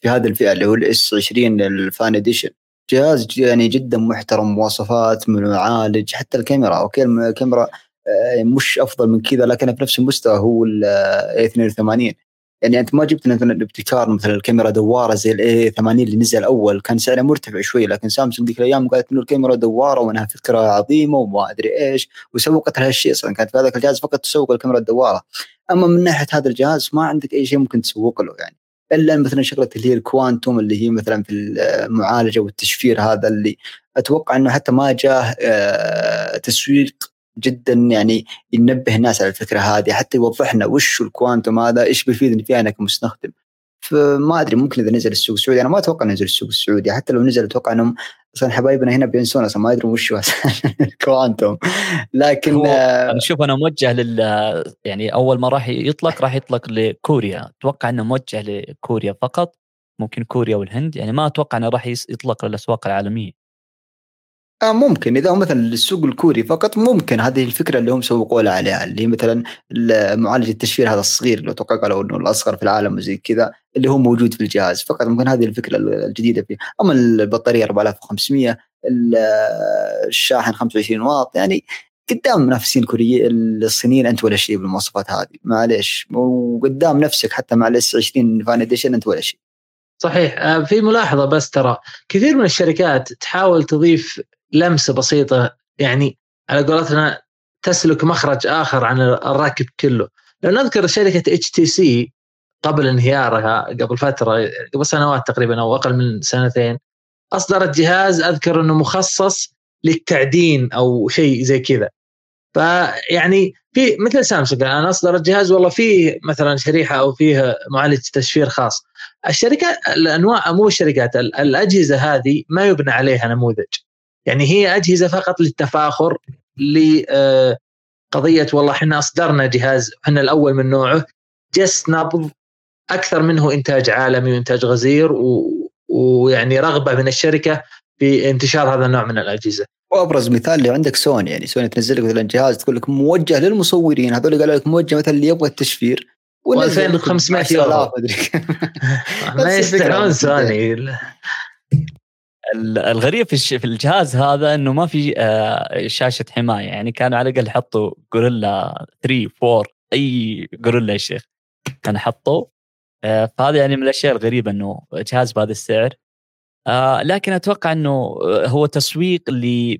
في هذه الفئة اللي هو ال S 20 ال Fan Edition جهاز يعني جدا محترم مواصفات من معالج حتى الكاميرا أوكي؟ الكاميرا آه، مش أفضل من كذا لكن في نفس المستوى هو ال 82 يعني أنت ما جبت مثلا الابتكار مثل الكاميرا دوارة زي ال A 80 اللي نزل اول كان سعره مرتفع شوي لكن سامسونج ذيك الأيام قالت إنه الكاميرا دوارة وإنها فكرة عظيمة وما أدري إيش وسوقت لها الشيء أصلا كانت في هذاك الجهاز فقط تسوق الكاميرا الدوارة. أما من ناحية هذا الجهاز ما عندك أي شيء ممكن تسوق له يعني. إلا مثلا شغلة اللي هي الكوانتوم اللي هي مثلا في المعالجة والتشفير هذا اللي أتوقع إنه حتى ما جاه آه، تسويق جدا يعني ينبه الناس على الفكرة هذه حتى يوضح لنا وش الكوانتم هذا إيش بيفيدني فيها أنا كمستخدم. فما أدري ممكن إذا نزل السوق السعودي. أنا ما أتوقع نزل السوق السعودي. حتى لو نزل أتوقع إنهم أصلا حبايبنا هنا بينسون أصلا. ما يدرون وش هو الكوانتم *laughs* لكن آه، أنا شوف أنا موجه لل يعني أول ما راح يطلق راح يطلق لكوريا. أتوقع إنه موجه لكوريا فقط ممكن كوريا والهند. يعني ما أتوقع إنه راح يطلق للأسواق العالمية. آه ممكن. إذا هو مثلا السوق الكوري فقط ممكن. هذه الفكرة اللي هم سوقوا لها عليها اللي هي مثلا معالج التشفير هذا الصغير اللي أتوقع قالوا إنه الأصغر في العالم وزي كذا اللي هو موجود في الجهاز. فقط ممكن هذه الفكرة الجديدة فيه أما البطارية 4500 الشاحن 25 واط يعني قدام منافسين كوريين الصينيين أنت ولا شيء بالمواصفات هذه. معليش. وقدام نفسك حتى مع ال S 20 Fan Edition أنت ولا شيء. صحيح. آه، في ملاحظة بس ترى. كثير من الشركات تحاول تضيف لمسة بسيطة. يعني على قولتنا تسلك مخرج آخر عن الركب كله. لو نذكر شركة HTC قبل انهيارها قبل فترة قبل سنوات تقريبا أو أقل من سنتين أصدرت جهاز أذكر إنه مخصص للتعدين أو شيء زي كذا. فيعني في مثل سامسونج الان أصدرت جهاز والله فيه مثلا شريحة أو فيه معالج تشفير خاص. الشركات الأنواع مو الشركات الأجهزة هذه ما يبنى عليها نموذج. يعني هي أجهزة فقط للتفاخر لقضيه آه، والله إحنا أصدرنا جهاز إحنا الأول من نوعه جس نبض أكثر منه إنتاج عالمي وإنتاج غزير ويعني رغبة من الشركة في انتشار هذا النوع من الأجهزة. وأبرز مثال اللي عندك سوني يعني سوني تنزل لك مثلا جهاز تقول لك موجه للمصورين هذول قالوا لك موجه مثلا اللي يبغى التشفير و2500 يورو. *laughs* *laughs* *laughs* ما يستحون سوني. الغريب في في الجهاز هذا إنه ما في آه، شاشة حماية. يعني كانوا على الأقل حطوا جوريلا 3 4 أي جوريلا يا شيخ. كان حطوا آه، فهذا يعني من الأشياء الغريبة إنه جهاز بهذا السعر. آه، لكن أتوقع إنه هو تسويق ل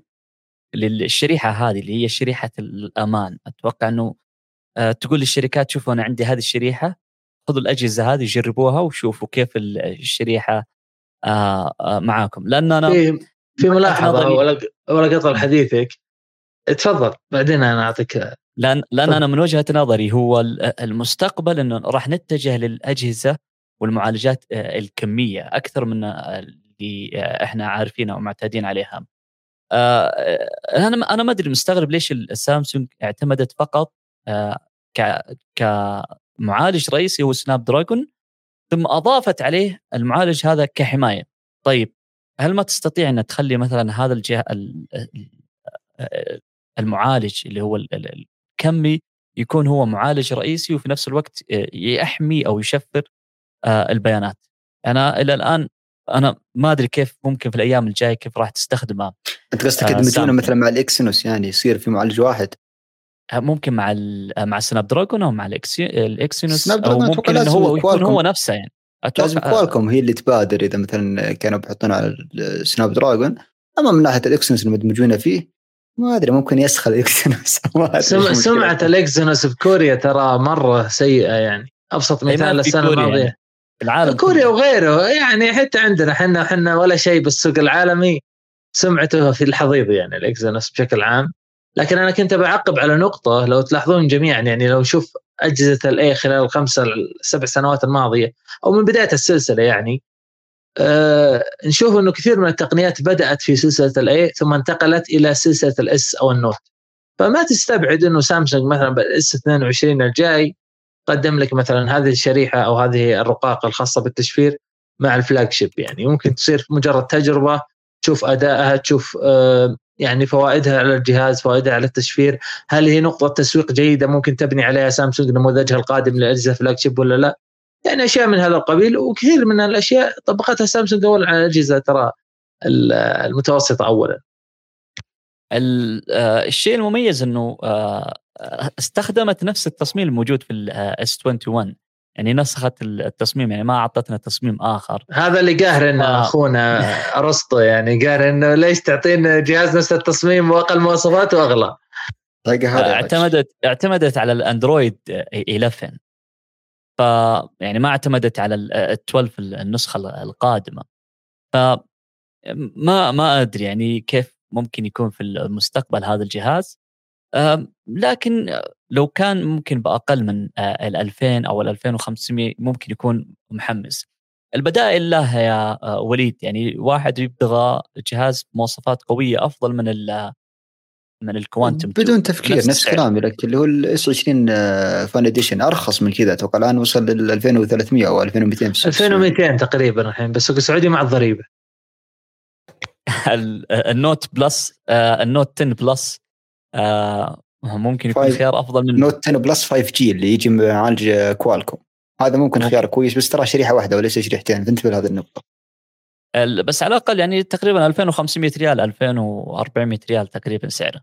للشريحة هذه اللي هي شريحة الأمان. أتوقع إنه تقول للشركات شوفوا أنا عندي هذه الشريحة خذوا الأجهزة هذه جربوها وشوفوا كيف الشريحة آه، آه، معاكم. لأن أنا في في ملاحظة ولا ولا قطع حديثك. تفضل بعدين أنا أعطيك لأن لأن أنا من وجهة نظري هو المستقبل إنه راح نتجه للأجهزة والمعالجات آه، الكمية أكثر من اللي إحنا عارفينها ومعتادين عليها. أنا أنا ما أدري مستغرب ليش السامسونج اعتمدت فقط ك كمعالج رئيسي هو سناب دراجون ثم أضافت عليه المعالج هذا كحماية. طيب هل ما تستطيع أن تخلي مثلا هذا الجهه المعالج اللي هو الكمي يكون هو معالج رئيسي وفي نفس الوقت يحمي أو يشفر آه، البيانات؟ أنا إلى الآن أنا ما أدري كيف ممكن في الأيام الجاية كيف راح تستخدمه أنت قصدك يدمجونه آه مثلا مع ال Exynos يعني يصير في معالج واحد؟ ممكن مع مع ال Snapdragon أو مع ال Exynos أو ممكن إنه هو يكون هو نفسه يعني. لازم Qualcomm هي اللي تبادر إذا مثلا كانوا بيحطون على ال Snapdragon أما من ناحية ال Exynos اللي مدمجونه فيه ما أدري ممكن يسخل ال Exynos. *laughs* سمعة ال Exynos في كوريا ترى مرة سيئة يعني. أبسط مثال السنة الماضية. يعني. العالم كوريا وغيره يعني حتى عندنا إحنا إحنا ولا شيء بالسوق العالمي سمعته في الحضيض يعني ال Exynos بشكل عام. لكن أنا كنت بعقب على نقطة لو تلاحظون جميعا يعني لو نشوف أجهزة ال A خلال الخمسه السبع سنوات الماضية أو من بداية السلسلة يعني آه نشوف إنه كثير من التقنيات بدأت في سلسلة ال A ثم انتقلت إلى سلسلة ال S أو ال Note فما تستبعد إنه سامسونج مثلا بال S 22 الجاي قدم لك مثلا هذه الشريحة أو هذه الرقاقه الخاصة بالتشفير مع ال flagship يعني. ممكن تصير مجرد تجربة تشوف أدائها تشوف آه يعني فوائدها على الجهاز فوائدها على التشفير. هل هي نقطة تسويق جيدة ممكن تبني عليها سامسونج نموذجها القادم للأجهزة flagship ولا لا؟ يعني أشياء من هذا القبيل وكثير من الأشياء طبقتها سامسونج أولا على الأجهزة ترى المتوسطة أولا. آه، الشيء المميز إنه آه، استخدمت نفس التصميم الموجود في ال S 21 يعني نسخت التصميم يعني ما أعطتنا تصميم آخر. هذا اللي قاهرنا ف... أخونا أرسطو يعني قال انه ليش تعطينا جهاز نفس التصميم وأقل مواصفات وأغلى؟ اعتمدت اعتمدت على الأندرويد 11 ف يعني ما اعتمدت على ال 12 النسخة القادمة. ف ما ما أدري يعني كيف ممكن يكون في المستقبل هذا الجهاز. لكن لو كان ممكن بأقل من آه، ال 2000 أو ال 2500 ممكن يكون محمس. البدائل لها يا آه، وليد يعني واحد يبغى جهاز مواصفات قوية أفضل من ال من ال Quantum بدون تفكير نفس, نفس كلامي لك اللي هو ال S 20 Fan Edition أرخص من كذا أتوقع الآن وصل لل 2300 أو 2200 2200 تقريبا الحين بس السوق السعودي مع الضريبة. *laughs* ال Note Plus آه، ال Note 10 Plus ممكن يكون خيار أفضل من Note 10 Plus 5 G اللي يجي معالج Qualcomm. هذا ممكن خيار كويس بس ترى شريحة واحدة وليس شريحتين فانتبه لهذه النقطة؟ بس على الأقل يعني تقريبا 2500 ريال 2400 ريال تقريبا سعره.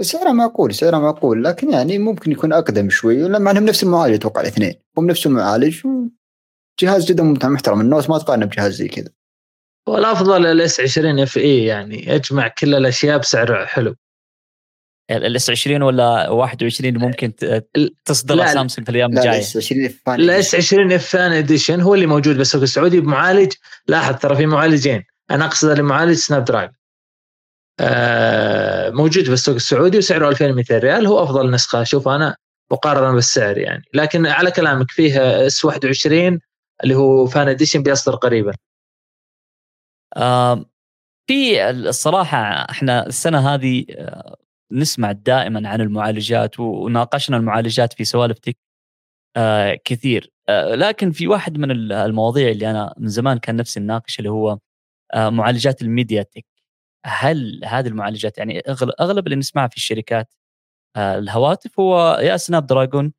سعره معقول سعره معقول لكن يعني ممكن يكون أقدم شوي لما انهم نفس المعالج أتوقع الاثنين. هم نفس المعالج جهاز جدا محترم. ال Note ما تقارنه بجهاز زي كذا. والأفضل ال S 20 FE يعني يجمع كل الأشياء بسعر حلو. ال S 20 ولا 21 ممكن تصدر سامسونج في الأيام الجاية. ال S 20 F Fan Edition. هو اللي موجود بالسوق السعودي بمعالج. لاحظ ترى في معالجين. أنا اقصد المعالج Snapdragon آه موجود بالسوق السعودي وسعره 2200 ريال. هو أفضل نسخة. أشوف أنا مقارنة بالسعر يعني. لكن على كلامك فيه S 21 اللي هو Fan Edition بيصدر قريبا. آه في الصراحة إحنا السنة هذه آه، نسمع دائما عن المعالجات وناقشنا المعالجات في سوالف Tech آه كثير. آه لكن في واحد من المواضيع اللي أنا من زمان كان نفسي نناقش اللي هو آه معالجات ال MediaTek. هل هذه المعالجات يعني أغلب اللي نسمعه في الشركات الهواتف هو يا Snapdragon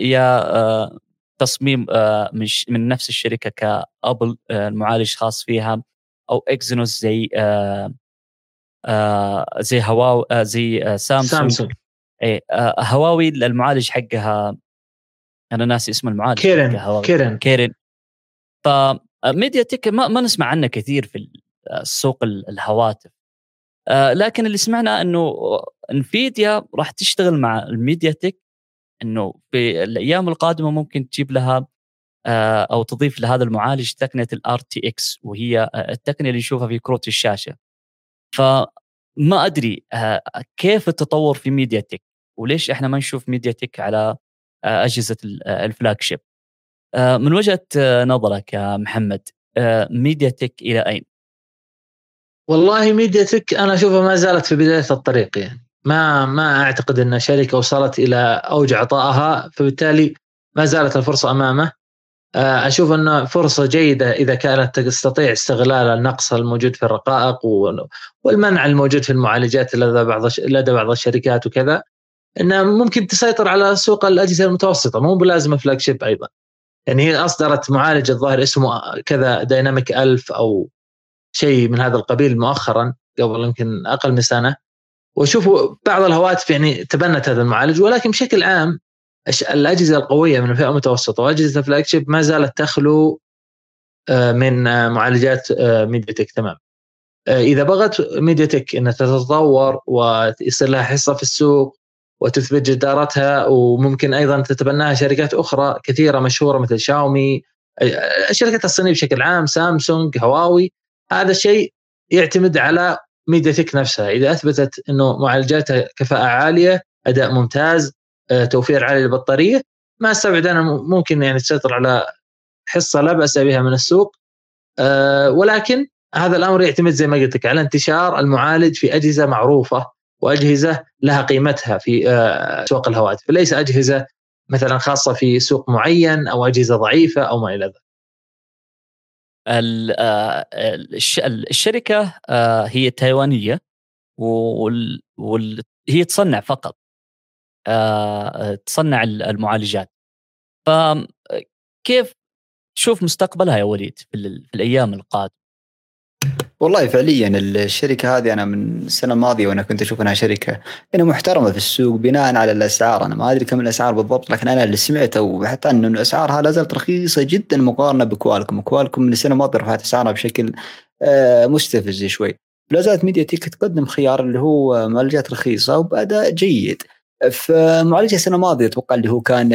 يا تصميم من من نفس الشركة ك Apple المعالج خاص فيها أو Exynos زي زي هواوي زي سامسونج. سامسونج. إيه هواوي المعالج حقها أنا ناسي اسم المعالج Kirin Kirin. Kirin. ف MediaTek ما, ما نسمع عنه كثير في السوق الهواتف. آه، لكن اللي سمعنا إنه Nvidia راح تشتغل مع ال MediaTek إنه في الأيام القادمة ممكن تجيب لها آه، أو تضيف لهذا المعالج تقنية ال RTX وهي التقنية اللي نشوفها في كروت الشاشة. فما أدري آه، كيف التطور في MediaTek وليش إحنا ما نشوف MediaTek على أجهزة ال flagship من وجهة نظرك يا محمد MediaTek إلى أين؟ والله MediaTek أنا أشوفها ما زالت في بداية الطريق يعني. ما ما أعتقد إن شركة وصلت إلى أوج عطائها فبالتالي ما زالت الفرصة أمامه. آه، أشوف انه فرصة جيدة إذا كانت تستطيع استغلال النقص الموجود في الرقائق والمنع الموجود في المعالجات لدى بعض لدى بعض الشركات وكذا أنها ممكن تسيطر على سوق الأجهزة المتوسطة مو بلازم flagship أيضا. يعني هي أصدرت معالج الظاهر اسمه كذا دايناميك ألف أو شيء من هذا القبيل مؤخرا قبل يمكن أقل من سنة. وشوفوا بعض الهواتف يعني تبنت هذا المعالج ولكن بشكل عام الأجهزة القوية من الفئة المتوسطة وأجهزة ال flagship ما زالت تخلو آه، من آه، معالجات آه، ميديا تك تمام إذا بغت ميديا تك انها تتطور ويصير لها حصة في السوق وتثبت جدارتها وممكن أيضا تتبناها شركات أخرى كثيرة مشهورة مثل شاومي الشركات الصينية بشكل عام سامسونج هواوي هذا الشيء يعتمد على ميديا تك نفسها. إذا أثبتت إنه معالجاتها كفاءة عالية أداء ممتاز آه، توفير عالي للبطاريه ما أستبعد أنا ممكن يعني تسيطر على حصة لا بأس بها من السوق. آه، ولكن هذا الأمر يعتمد زي ما قلت لك على انتشار المعالج في أجهزة معروفة وأجهزة لها قيمتها في آه، سوق الهواتف. ليس أجهزة مثلا خاصة في سوق معين أو أجهزة ضعيفة أو ما إلى ذلك. الشركة هي تايوانية وهي تصنع فقط. تصنع المعالجات. فكيف تشوف مستقبلها يا وليد في الأيام القادمة؟ والله فعليا الشركة هذه أنا من السنة الماضية وأنا كنت أشوف أنها شركة انها محترمة في السوق بناء على الأسعار. أنا ما أدري كم الأسعار بالضبط لكن أنا اللي سمعته وحتى إنه اسعارها لا زالت رخيصة جدا مقارنة بكوالكم. كوالكم من السنة الماضية رفعت أسعارها بشكل آه، مستفز شوي. لا زالت ميديا تيك تقدم خيار اللي هو معالجات رخيصة وبأداء جيد. فمعالجه السنة الماضية أتوقع اللي هو كان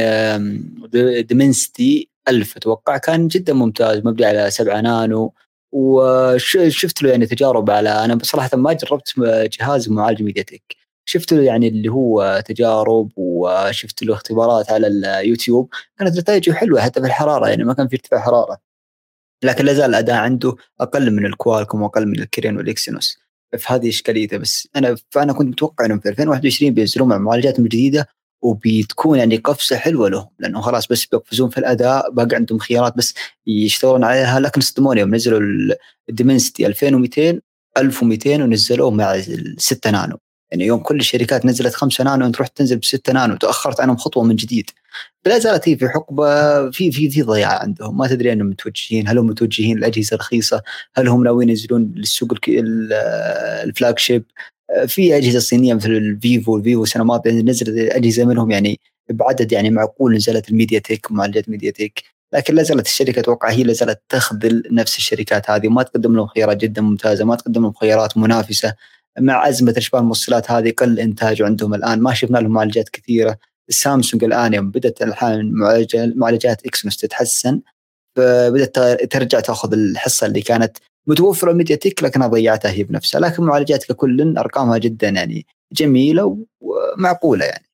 ديمنستي 1000 أتوقع كان جدا ممتاز مبني على 7 نانو. وشفت له يعني تجارب على أنا بصراحه ما جربت جهاز معالج ميديا تك شفت له يعني اللي هو تجارب وشفت له اختبارات على اليوتيوب. كانت نتائجه حلوة حتى في الحرارة يعني ما كان في ارتفاع حرارة. لكن لا زال الأداء عنده أقل من الكوالكوم وأقل من الكيرين والإكسينوس. فهذه إشكاليته. بس انا فأنا كنت متوقع انهم في 2021 بينزلون مع معالجاتهم الجديده وبتكون يعني قفزة حلوة لهم لأنه خلاص بس بيقفزون في الأداء باقي عندهم خيارات بس يشتغلون عليها. لكن صدموني يوم نزلوا الديمنسيتي 2200 1200 ونزلوه مع 6 نانو. يعني يوم كل الشركات نزلت 5 نانو أنت رحت تنزل ب 6 نانو تأخرت عنهم خطوة من جديد. فلا زالت هي في حقبة في في في ضياع عندهم. ما تدري أنهم متوجهين هل هم متوجهين لأجهزة رخيصة؟ هل هم ناويين ينزلون للسوق ال flagship؟ في أجهزة صينية مثل الفيفو الفيفو سنه ماضيه نزلت أجهزة منهم يعني بعدد يعني معقول نزلت الميديا تك معالجات ميديا تك لكن لا زالت الشركة أتوقع هي لا زالت تخذل نفس الشركات هذه. وما تقدم لهم خيارات جدا ممتازة ما تقدم لهم خيارات منافسة. مع أزمة اشباه الموصلات هذه قل انتاج عندهم الآن. ما شفنا لهم معالجات كثيرة. سامسونج الآن يوم بدأت الحين معالجات اكسنوس تتحسن. فبدأت ترجع تأخذ الحصة اللي كانت متوفرة ميديا تك لكنها ضيعتها هي بنفسها. لكن معالجات ككل أرقامها جدا يعني جميلة ومعقولة يعني.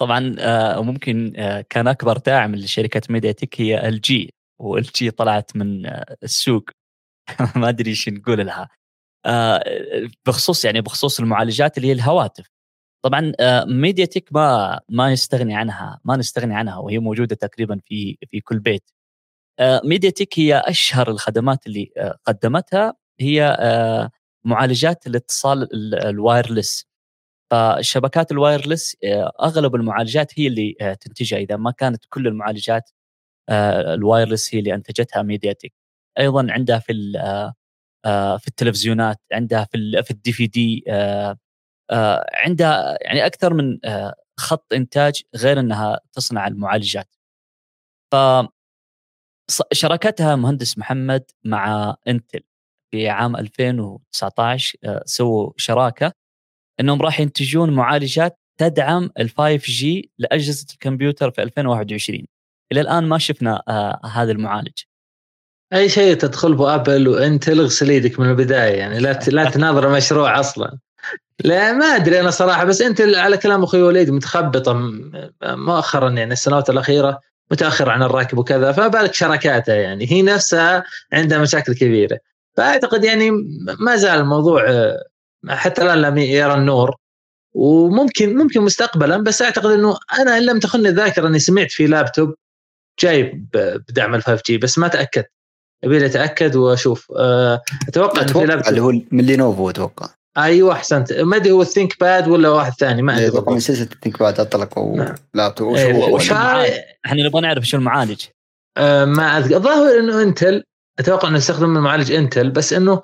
طبعا آه، ممكن آه، كان أكبر داعم لشركة ميديا تك هي ال جي طلعت من آه، السوق. *laughs* ما أدري إيش نقول لها. بخصوص يعني بخصوص المعالجات اللي هي الهواتف. طبعا ميديا تك ما ما يستغني عنها ما نستغني عنها وهي موجودة تقريبا في في كل بيت. ميديا تك هي أشهر الخدمات اللي قدمتها. هي معالجات الاتصال ال wireless. فالشبكات ال wireless آه، أغلب المعالجات هي اللي آه، تنتجها. إذا ما كانت كل المعالجات آه، ال wireless هي اللي أنتجتها ميدياتك أيضا عندها في في التلفزيونات عندها في في ال DVD عندها يعني أكثر من خط إنتاج غير إنها تصنع المعالجات. ف شراكتها مهندس محمد مع انتل في عام 2019 سووا شراكة إنهم راح ينتجون معالجات تدعم ال 5G لأجهزة الكمبيوتر في 2021 إلى الآن ما شفنا آه هذا المعالج. أي شيء تدخل به أبل وانتل اغسل يدك من البداية يعني لا لا تناظر مشروع أصلا. لا ما أدري أنا صراحة بس أنت على كلام أخوي وليد متخبطة مؤخرا يعني السنوات الأخيرة متأخر عن الراكب وكذا فما بالك شراكاتها يعني. هي نفسها عندها مشاكل كبيرة. فأعتقد يعني ما زال الموضوع حتى الآن لم يرى النور وممكن ممكن مستقبلا بس أعتقد إنه أنا إن لم تخني الذاكرة إني سمعت في لابتوب جاي بدعم ال 5G بس ما تأكدت. أبي اتاكد وأشوف. أه أتوقع لابتوب اللي هو من لينوفو أتوقع. أيوه أحسنت. ما أدري هو الثينك باد ولا واحد ثاني؟ ما أدري من سلسلة الثينك باد اطلقوا نعم. لابتوب وش إيه، هو؟ إحنا نبغى نعرف شو المعالج. أه ما الظاهر إنه إنتل أتوقع إنه يستخدم المعالج إنتل بس إنه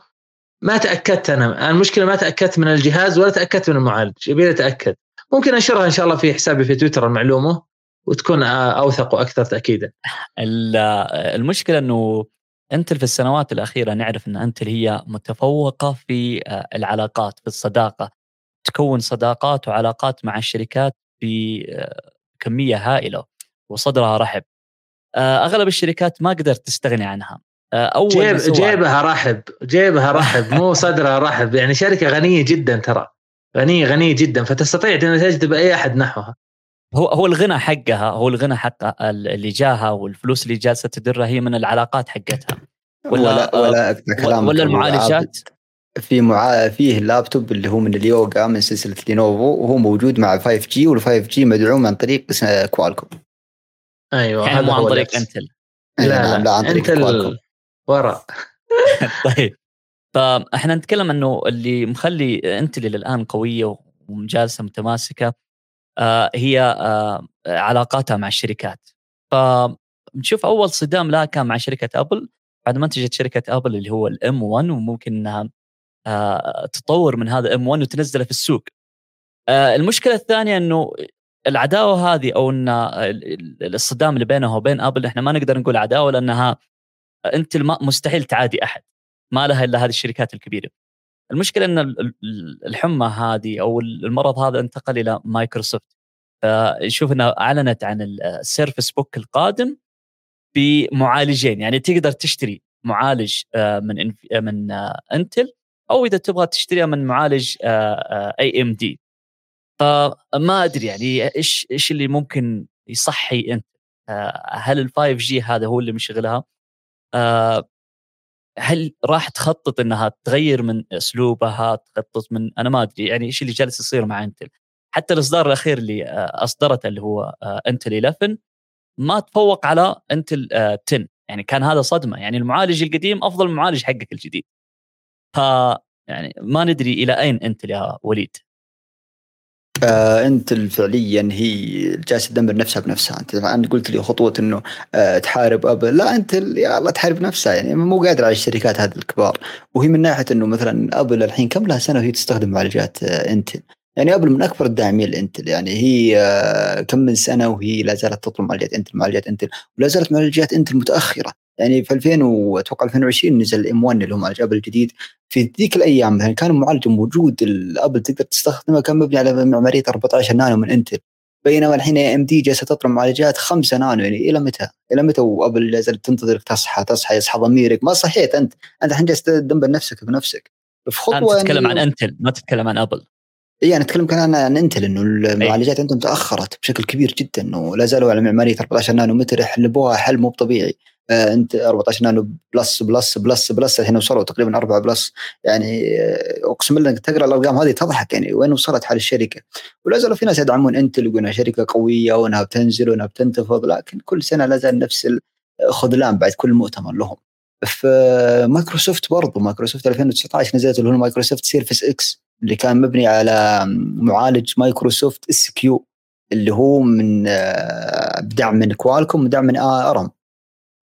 ما تأكدت أنا. المشكلة ما تأكدت من الجهاز ولا تأكدت من المعالج. يبي اتاكد ممكن أنشرها إن شاء الله في حسابي في تويتر المعلومة وتكون أوثق وأكثر تاكيدا. المشكلة إنه انتل في السنوات الأخيرة نعرف إن انتل هي متفوقة في آه، العلاقات في الصداقة. تكون صداقات وعلاقات مع الشركات بكميه آه، هائلة وصدرها رحب. آه، أغلب الشركات ما قدرت تستغني عنها. أول جيب جيبها رحب جيبها رحب مو *laughs* صدرها رحب. يعني شركة غنية جدا ترى. غنية غنية جدا. فتستطيع ان تجذب أي أحد نحوها. هو هو الغنى حقها هو الغنى حق اللي جاها والفلوس اللي جالسة تدرها هي من العلاقات حقتها. ولا ولا ولا, ولا المعالجات؟ في مع فيه اللابتوب اللي هو من اليوغا من سلسلة لينوفو وهو موجود مع 5 جي وال 5 جي مدعوم عن طريق كوالكوم أيوه يعني هذا عن طريق إنتل. لا لا, لا عن طريق كوالكوم وراء. *laughs* طيب. فاحنا نتكلم إنه اللي مخلي إنتل الآن قوية وجالسة متماسكة آه هي آه علاقاتها مع الشركات. فنشوف أول صدام لها كان مع شركة أبل. بعد ما انتجت شركة أبل اللي هو ال M1 وممكن إنها آه تطور من هذا M1 وتنزله في السوق. آه المشكلة الثانية إنه العداوة هذه أو إن الصدام اللي بينها وبين أبل إحنا ما نقدر نقول عداوة لأنها أنت مستحيل تعادي أحد. ما لها إلا هذه الشركات الكبيرة. المشكلة إن الحمى هذه أو المرض هذا انتقل إلى مايكروسوفت. فشوف انها أعلنت عن السيرفس بوك القادم بمعالجين. يعني تقدر تشتري معالج آه، من آه، من إنتل آه، أو إذا تبغى تشتريها من معالج اي ام دي فما أدري يعني إيش إيش اللي ممكن يصحي انت هل ال 5 جي هذا هو اللي مشغلها؟ آه، هل راح تخطط إنها تغير من أسلوبها تخطط من أنا ما أدري يعني إيش اللي جالس يصير مع إنتل. حتى الإصدار الأخير اللي آه، أصدرته اللي هو إنتل 11 ما تفوق على إنتل 10 يعني كان هذا صدمة. يعني المعالج القديم أفضل من المعالج حقك الجديد. ف يعني ما ندري إلى أين إنتل يا وليد. آه انت فعليا هي جالسه تدمر نفسها بنفسها. انت قلت لي خطوة إنه آه تحارب ابل لا أنت يا الله تحارب نفسها. يعني مو قادر على الشركات هذه الكبار. وهي من ناحية إنه مثلا ابل الحين كم لها سنة وهي تستخدم معالجات آه انتل يعني ابل من أكبر الداعمين لانتل يعني هي آه كم من سنة وهي لا زالت تطلب معالجات انتل معالجات انتل ولا زالت معالجات انتل متاخره يعني في 2000 وأتوقع 2020 نزل ال M1 اللي هو معالج ابل الجديد. في ذيك الأيام مثلا كان المعالج موجود الأبل تقدر تستخدمه كان مبني على معمارية 14 نانو من إنتل. بينما الحين AMD جالسة تطلع معالجات 5 نانو يعني إلى متى؟ إلى متى وأبل لا زالت تنتظرك تصحى تصحى يصحى ضميرك؟ ما صحيت أنت. أنت الحين جالس تدمر نفسك بنفسك. في خطوه تتكلم يعني عن إنتل ما تتكلم عن أبل. اي أنا أتكلم كمان عن إنتل إنه المعالجات عندهم تأخرت بشكل كبير جدا إنه لا زالوا على معمارية 14 نانو متر يحلبوها حلب مو طبيعي إنتل 14 نانو plus plus plus plus الحين وصلوا تقريبا 4 plus. يعني آه، أقسم بالله إنك تقرأ الأرقام هذه تضحك يعني. وين وصلت حال الشركة؟ ولا زالوا في ناس يدعمون إنتل يقولون شركة قوية وإنها بتنزل وإنها بتنتفض لكن كل سنة لا زال نفس الخذلان بعد كل مؤتمر لهم. في مايكروسوفت برضو مايكروسوفت 2019 نزلت اللي هو مايكروسوفت Surface X اللي كان مبني على معالج مايكروسوفت SQ اللي هو من آه، بدعم من كوالكوم ودعم من ARM.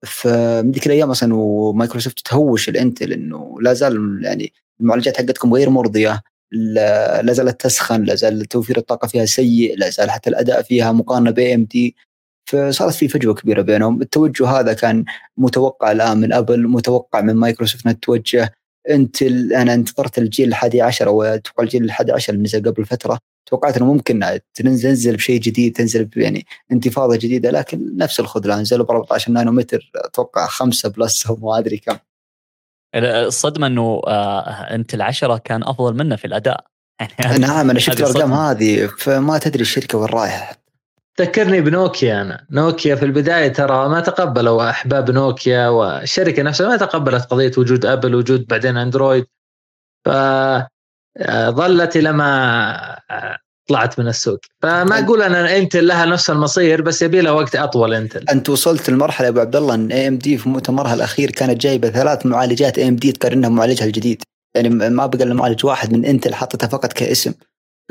فمن ذيك الأيام أصلا ومايكروسوفت تهوش الإنتل إنه لا زال يعني المعالجات حقتكم غير مرضية لا زالت تسخن لا زال توفير الطاقة فيها سيء لا زال حتى الأداء فيها مقارنة ب AMD فصارت في فجوة كبيرة بينهم. التوجه هذا كان متوقع الآن من أبل متوقع من مايكروسوفت انها تتوجه انت أنا انتظرت الجيل الحادي عشر أو أتوقع الجيل الحادي عشر اللي نزل قبل فترة. توقعت إنه ممكن تنزل بشيء جديد تنزل يعني انتفاضة جديدة لكن نفس الخذلان نزلوا ب 14 نانومتر أتوقع 5 plus *laughs* أو ما أدري كم. الصدمه إنه آه أنت العشرة كان أفضل منه في الأداء. *laughs* يعني نعم أنا شفت الأرقام هذه فما تدري الشركة وين رايحة. تذكرني بنوكيا أنا. نوكيا في البداية ترى ما تقبلوا أحباب نوكيا والشركة نفسها ما تقبلت قضية وجود أبل وجود بعدين أندرويد. ف ظلت إلى ما طلعت من السوق. فما أقول أنا إنتل لها نفس المصير بس يبي لها وقت أطول إنتل. أنت وصلت لمرحله أبو عبد الله إن AMD في مؤتمرها الأخير كانت جايبة ثلاث معالجات AMD تقارنها بمعالجها الجديد. يعني ما بقى إلا معالج واحد من إنتل حطتها فقط كاسم.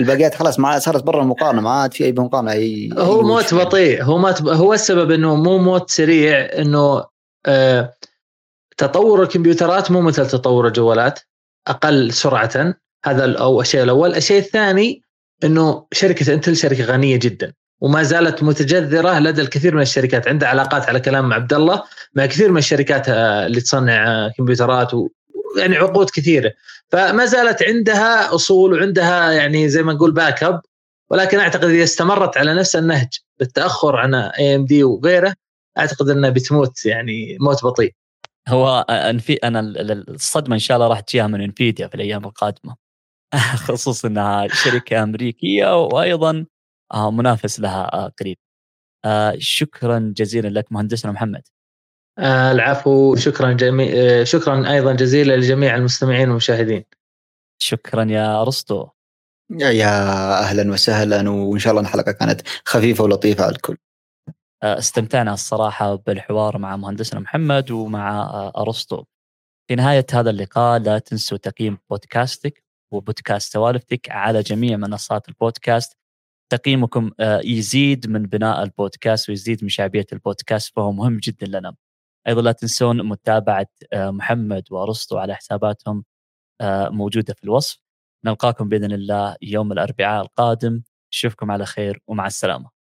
الباقيات خلاص ما صارت برا المقارنة ما عاد في أي مقارنة اي هو أي موت بطيء هو موت هو السبب إنه مو موت سريع إنه آه تطور الكمبيوترات مو مثل تطور الجوالات أقل سرعة. هذا أو الشيء الأول. الشيء الثاني إنه شركة إنتل شركة غنية جدا وما زالت متجذرة لدى الكثير من الشركات. عندها علاقات على كلام عبد الله مع كثير من الشركات آه، اللي تصنع آه، كمبيوترات و يعني عقود كثيرة. فما زالت عندها أصول وعندها يعني زي ما نقول backup ولكن أعتقد إذا استمرت على نفس النهج بالتأخر عن اي ام دي وغيره أعتقد إنها بتموت يعني موت بطيء. هو انفي أنا الصدمة إن شاء الله راح تجيها من إنفيديا في الأيام القادمة. *laughs* خصوصا إنها شركة أمريكية وأيضا آه، منافس لها آه، قريب. آه، شكرا جزيلا لك مهندسنا محمد. العفو شكرا جميع شكرا أيضا جزيلا لجميع المستمعين والمشاهدين. شكرا يا أرسطو. يا أهلا وسهلا وإن شاء الله الحلقة كانت خفيفة ولطيفة على الكل. استمتعنا الصراحة بالحوار مع مهندسنا محمد ومع أرسطو. في نهاية هذا اللقاء لا تنسوا تقييم بودكاستك وبودكاست سوالفتك على جميع منصات البودكاست تقييمكم آه، يزيد من بناء البودكاست ويزيد من شعبيه البودكاست فهو مهم جدا لنا. أيضا لا تنسون متابعة آه، محمد وأرسطو على حساباتهم آه، موجودة في الوصف. نلقاكم بإذن الله يوم الأربعاء القادم نشوفكم على خير ومع السلامة.